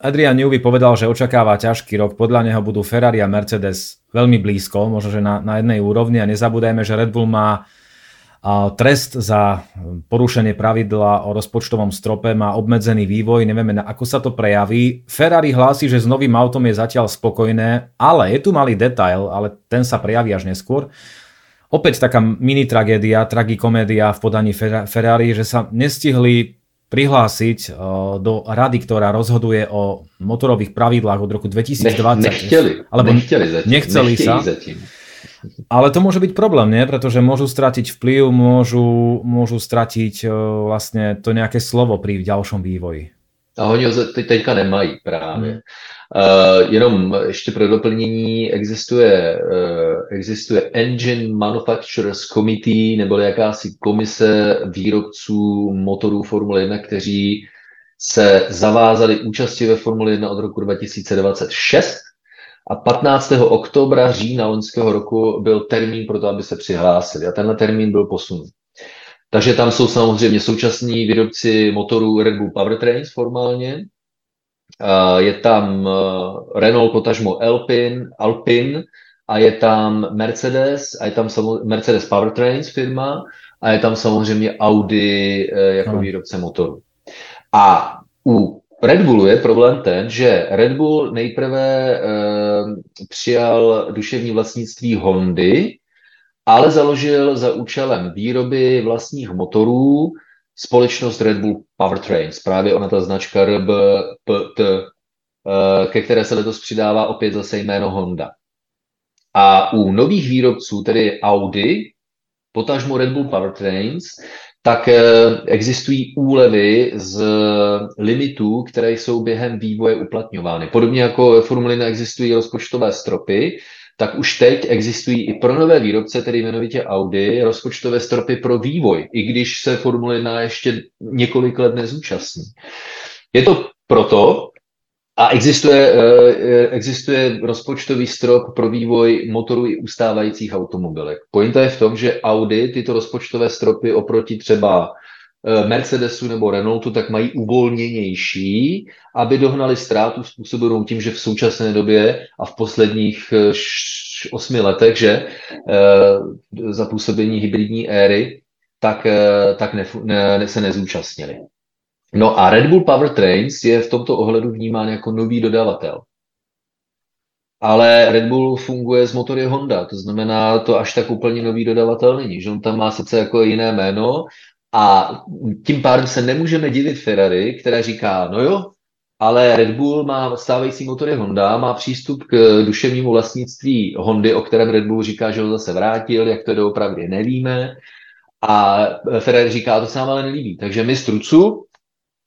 Adrian Newby povedal, že očakáva ťažký rok, podľa neho budú Ferrari a Mercedes veľmi blízko, možno že na, na jednej úrovni. A nezabúdajme, že Red Bull má Trest za porušenie pravidla o rozpočtovom strope má obmedzený vývoj, nevieme na ako sa to prejaví. Ferrari hlási, že s novým autom je zatiaľ spokojné, ale je tu malý detail, ale ten sa prejaví až neskôr. Opäť taká mini tragédia, tragikomédia v podaní Ferrari, že sa nestihli prihlásiť e, do rady, ktorá rozhoduje o motorových pravidlách od roku 2020. Nechtěli, alebo nechtěli, zatím, nechceli sa. Zatím. Ale to môže byť problém, nie? Pretože môžu stratiť vplyv, môžu, môžu stratiť uh, vlastne to nejaké slovo pri ďalšom vývoji. A oni ho teď, teďka nemají právě. Hmm. Uh, jenom ještě pro doplnění existuje, uh, existuje Engine Manufacturers Committee, nebo jakási komise výrobců motorů Formule 1, kteří se zavázali účasti ve Formule 1 od roku 2026 a 15. oktobra, října loňského roku byl termín pro to, aby se přihlásili. A tenhle termín byl posunut. Takže tam jsou samozřejmě současní výrobci motorů Red Bull Powertrains formálně. Je tam eh, Renault, potažmo Alpine, Alpine a je tam Mercedes, a je tam Mercedes Powertrains firma a je tam samozřejmě Audi eh, jako výrobce motoru. A u Red Bullu je problém ten, že Red Bull nejprve e, přijal duševní vlastnictví Hondy, ale založil za účelem výroby vlastních motorů společnost Red Bull Powertrains. Právě ona ta značka RBPT, e, ke které se letos přidává opět zase jméno Honda. A u nových výrobců, tedy Audi, potažmo Red Bull Powertrains, tak eh, existují úlevy z limitů, které jsou během vývoje uplatňovány. Podobně jako ve Formuli 1 existují rozpočtové stropy, tak už teď existují i pro nové výrobce, tedy jmenovitě Audi, rozpočtové stropy pro vývoj, i když se Formule 1 ještě několik let nezúčastní. Je to proto, a existuje, eh, existuje rozpočtový strop pro vývoj motorů i ustávajících automobilek. Pointa je v tom, že Audi tyto rozpočtové stropy oproti třeba eh, Mercedesu nebo Renaultu tak mají uvolněnější, aby dohnali ztrátu způsobenou tím, že v současné době a v posledních eh, osmi letech, že za působení hybridní éry, tak, tak ne, ne, se nezúčastnili. No a Red Bull Powertrains je v tomto ohledu vnímán jako nový dodavatel. Ale Red Bull funguje z motory Honda, to znamená, to až tak úplně nový dodavatel není, že on tam má sice jako jiné jméno a tím pádem se nemůžeme divit Ferrari, která říká, no jo, ale Red Bull má stávající motory Honda, má přístup k duševnímu vlastnictví Hondy, o kterém Red Bull říká, že ho zase vrátil, jak to doopravdy nevíme. A Ferrari říká, to se nám ale nelíbí. Takže my strucu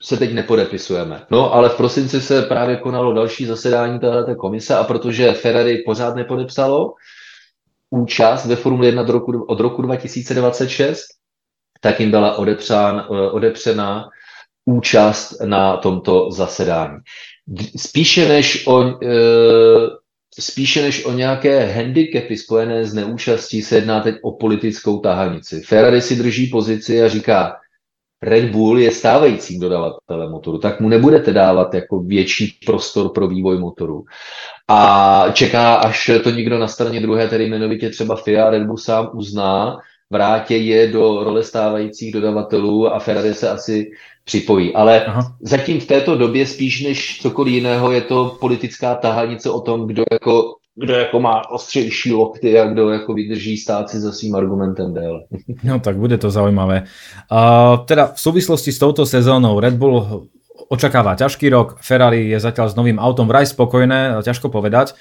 se teď nepodepisujeme. No, ale v prosinci se právě konalo další zasedání této komise a protože Ferrari pořád nepodepsalo účast ve Formule 1 od roku, od roku 2026, tak jim byla odepřán, odepřena účast na tomto zasedání. Spíše než o, e, spíše než o nějaké handicapy spojené s neúčastí se jedná teď o politickou tahanici. Ferrari si drží pozici a říká, Red Bull je stávajícím dodavatelem motoru, tak mu nebudete dávat jako větší prostor pro vývoj motoru. A čeká, až to někdo na straně druhé, tedy jmenovitě třeba FIA Red Bull sám uzná, vrátě je do role stávajících dodavatelů a Ferrari se asi připojí. Ale Aha. zatím v této době spíš než cokoliv jiného je to politická tahanice o tom, kdo jako kdo jako má ostřejší lokty a kdo jako vydrží stát si za svým argumentem déle. No tak bude to zaujímavé. Uh, teda v súvislosti s touto sezónou Red Bull očakáva ťažký rok, Ferrari je zatiaľ s novým autom vraj spokojné, ťažko povedať.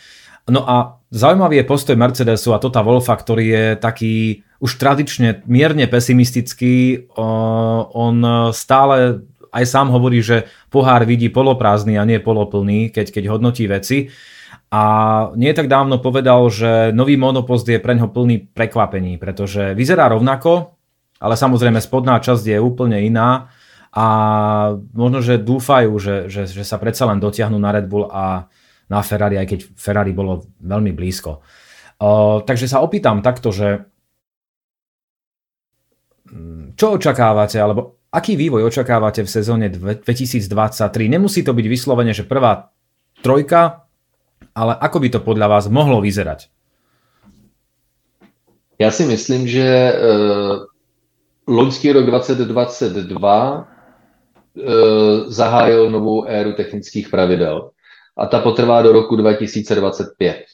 No a zaujímavý je postoj Mercedesu a Tota Wolfa, ktorý je taký už tradične mierne pesimistický. Uh, on stále aj sám hovorí, že pohár vidí poloprázdny a nie poloplný, keď, keď hodnotí veci. A nie tak dávno povedal, že nový monopost je pre ňo plný prekvapení, pretože vyzerá rovnako, ale samozrejme spodná časť je úplne iná a možno, že dúfajú, že, že, že sa predsa len dotiahnu na Red Bull a na Ferrari, aj keď Ferrari bolo veľmi blízko. Uh, takže sa opýtam takto, že mm, čo očakávate, alebo aký vývoj očakávate v sezóne 2023? Nemusí to byť vyslovene, že prvá trojka, ale ako by to podľa vás mohlo vyzerať? Já si myslím, že uh, loňský rok 2022 uh, zahájil novou éru technických pravidel a ta potrvá do roku 2025.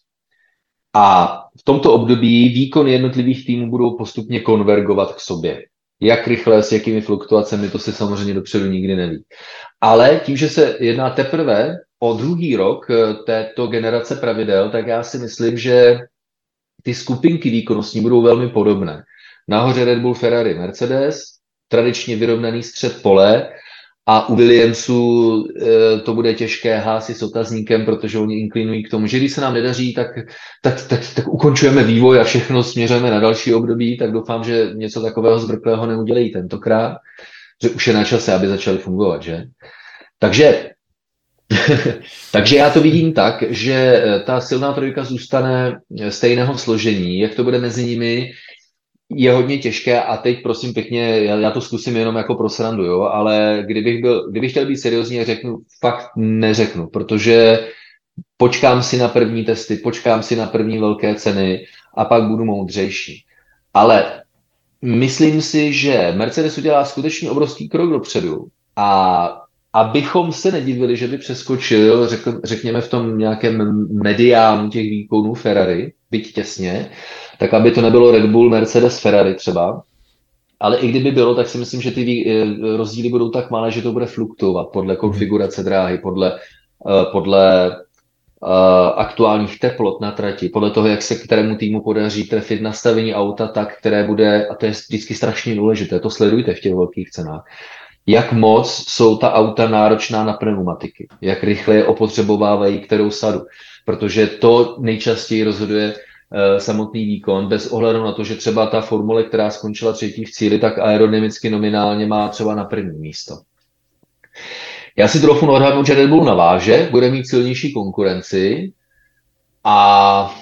A v tomto období výkon jednotlivých týmů budou postupně konvergovat k sobě. Jak rychle, s jakými fluktuacemi, to se samozřejmě dopředu nikdy neví. Ale tím, že se jedná teprve o druhý rok eh, této generace pravidel, tak já si myslím, že ty skupinky výkonnostní budou velmi podobné. Nahoře Red Bull, Ferrari, Mercedes, tradičně vyrovnaný střed pole a u Williamsu e, to bude těžké hásit s otazníkem, protože oni inklinují k tomu, že když se nám nedaří, tak, tak, tak, tak ukončujeme vývoj a všechno směřujeme na další období, tak doufám, že něco takového zbrklého neudělají tentokrát, že už je na čase, aby začali fungovat, že? Takže Takže já to vidím tak, že ta silná trojka zůstane stejného složení. Jak to bude mezi nimi, je hodně těžké a teď prosím pěkně, já, já to zkusím jenom jako pro srandu, jo, ale kdybych, byl, kdybych chtěl být seriózní, řeknu, fakt neřeknu, protože počkám si na první testy, počkám si na první velké ceny a pak budu moudřejší. Ale myslím si, že Mercedes udělá skutečně obrovský krok dopředu a abychom se nedivili, že by přeskočil, řekl, řekněme, v tom nějakém mediánu těch výkonů Ferrari, byť těsně, tak aby to nebylo Red Bull, Mercedes, Ferrari třeba. Ale i kdyby bylo, tak si myslím, že ty eh, rozdíly budou tak malé, že to bude fluktuovat podle mhm. konfigurace dráhy, podle, eh, podle uh, aktuálních teplot na trati, podle toho, jak se kterému týmu podaří trefit nastavení auta tak, které bude, a to je vždycky strašně důležité, to sledujte v těch velkých cenách, jak moc jsou ta auta náročná na pneumatiky, jak rychle je opotřebovávají kterou sadu, protože to nejčastěji rozhoduje uh, samotný výkon, bez ohledu na to, že třeba ta formule, která skončila třetí v cíli, tak aerodynamicky nominálně má třeba na první místo. Já si trochu odhadnout, že Red Bull naváže, bude mít silnější konkurenci a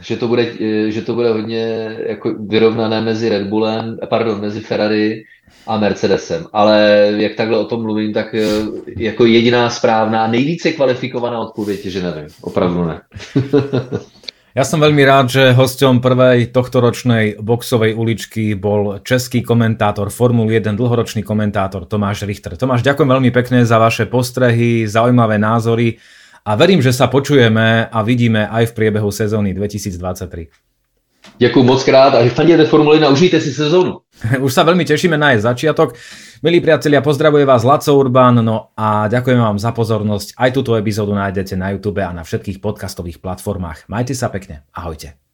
že to bude, eh, že to bude hodně jako vyrovnané mezi Red Bullem, pardon, mezi Ferrari a Mercedesem. Ale jak takhle o tom mluvím, tak eh, jako jediná správná, nejvíce kvalifikovaná odpověď je, že nevím. Opravdu ne. Ja som veľmi rád, že hosťom prvej tohtoročnej boxovej uličky bol český komentátor Formul 1, dlhoročný komentátor Tomáš Richter. Tomáš, ďakujem veľmi pekne za vaše postrehy, zaujímavé názory a verím, že sa počujeme a vidíme aj v priebehu sezóny 2023. Děkuji moc krát a fandíte Formule 1, užijte si sezónu. Už sa veľmi tešíme na jej začiatok. Milí priatelia, pozdravuje vás Laco Urban no a ďakujem vám za pozornosť. Aj túto epizódu nájdete na YouTube a na všetkých podcastových platformách. Majte sa pekne. Ahojte.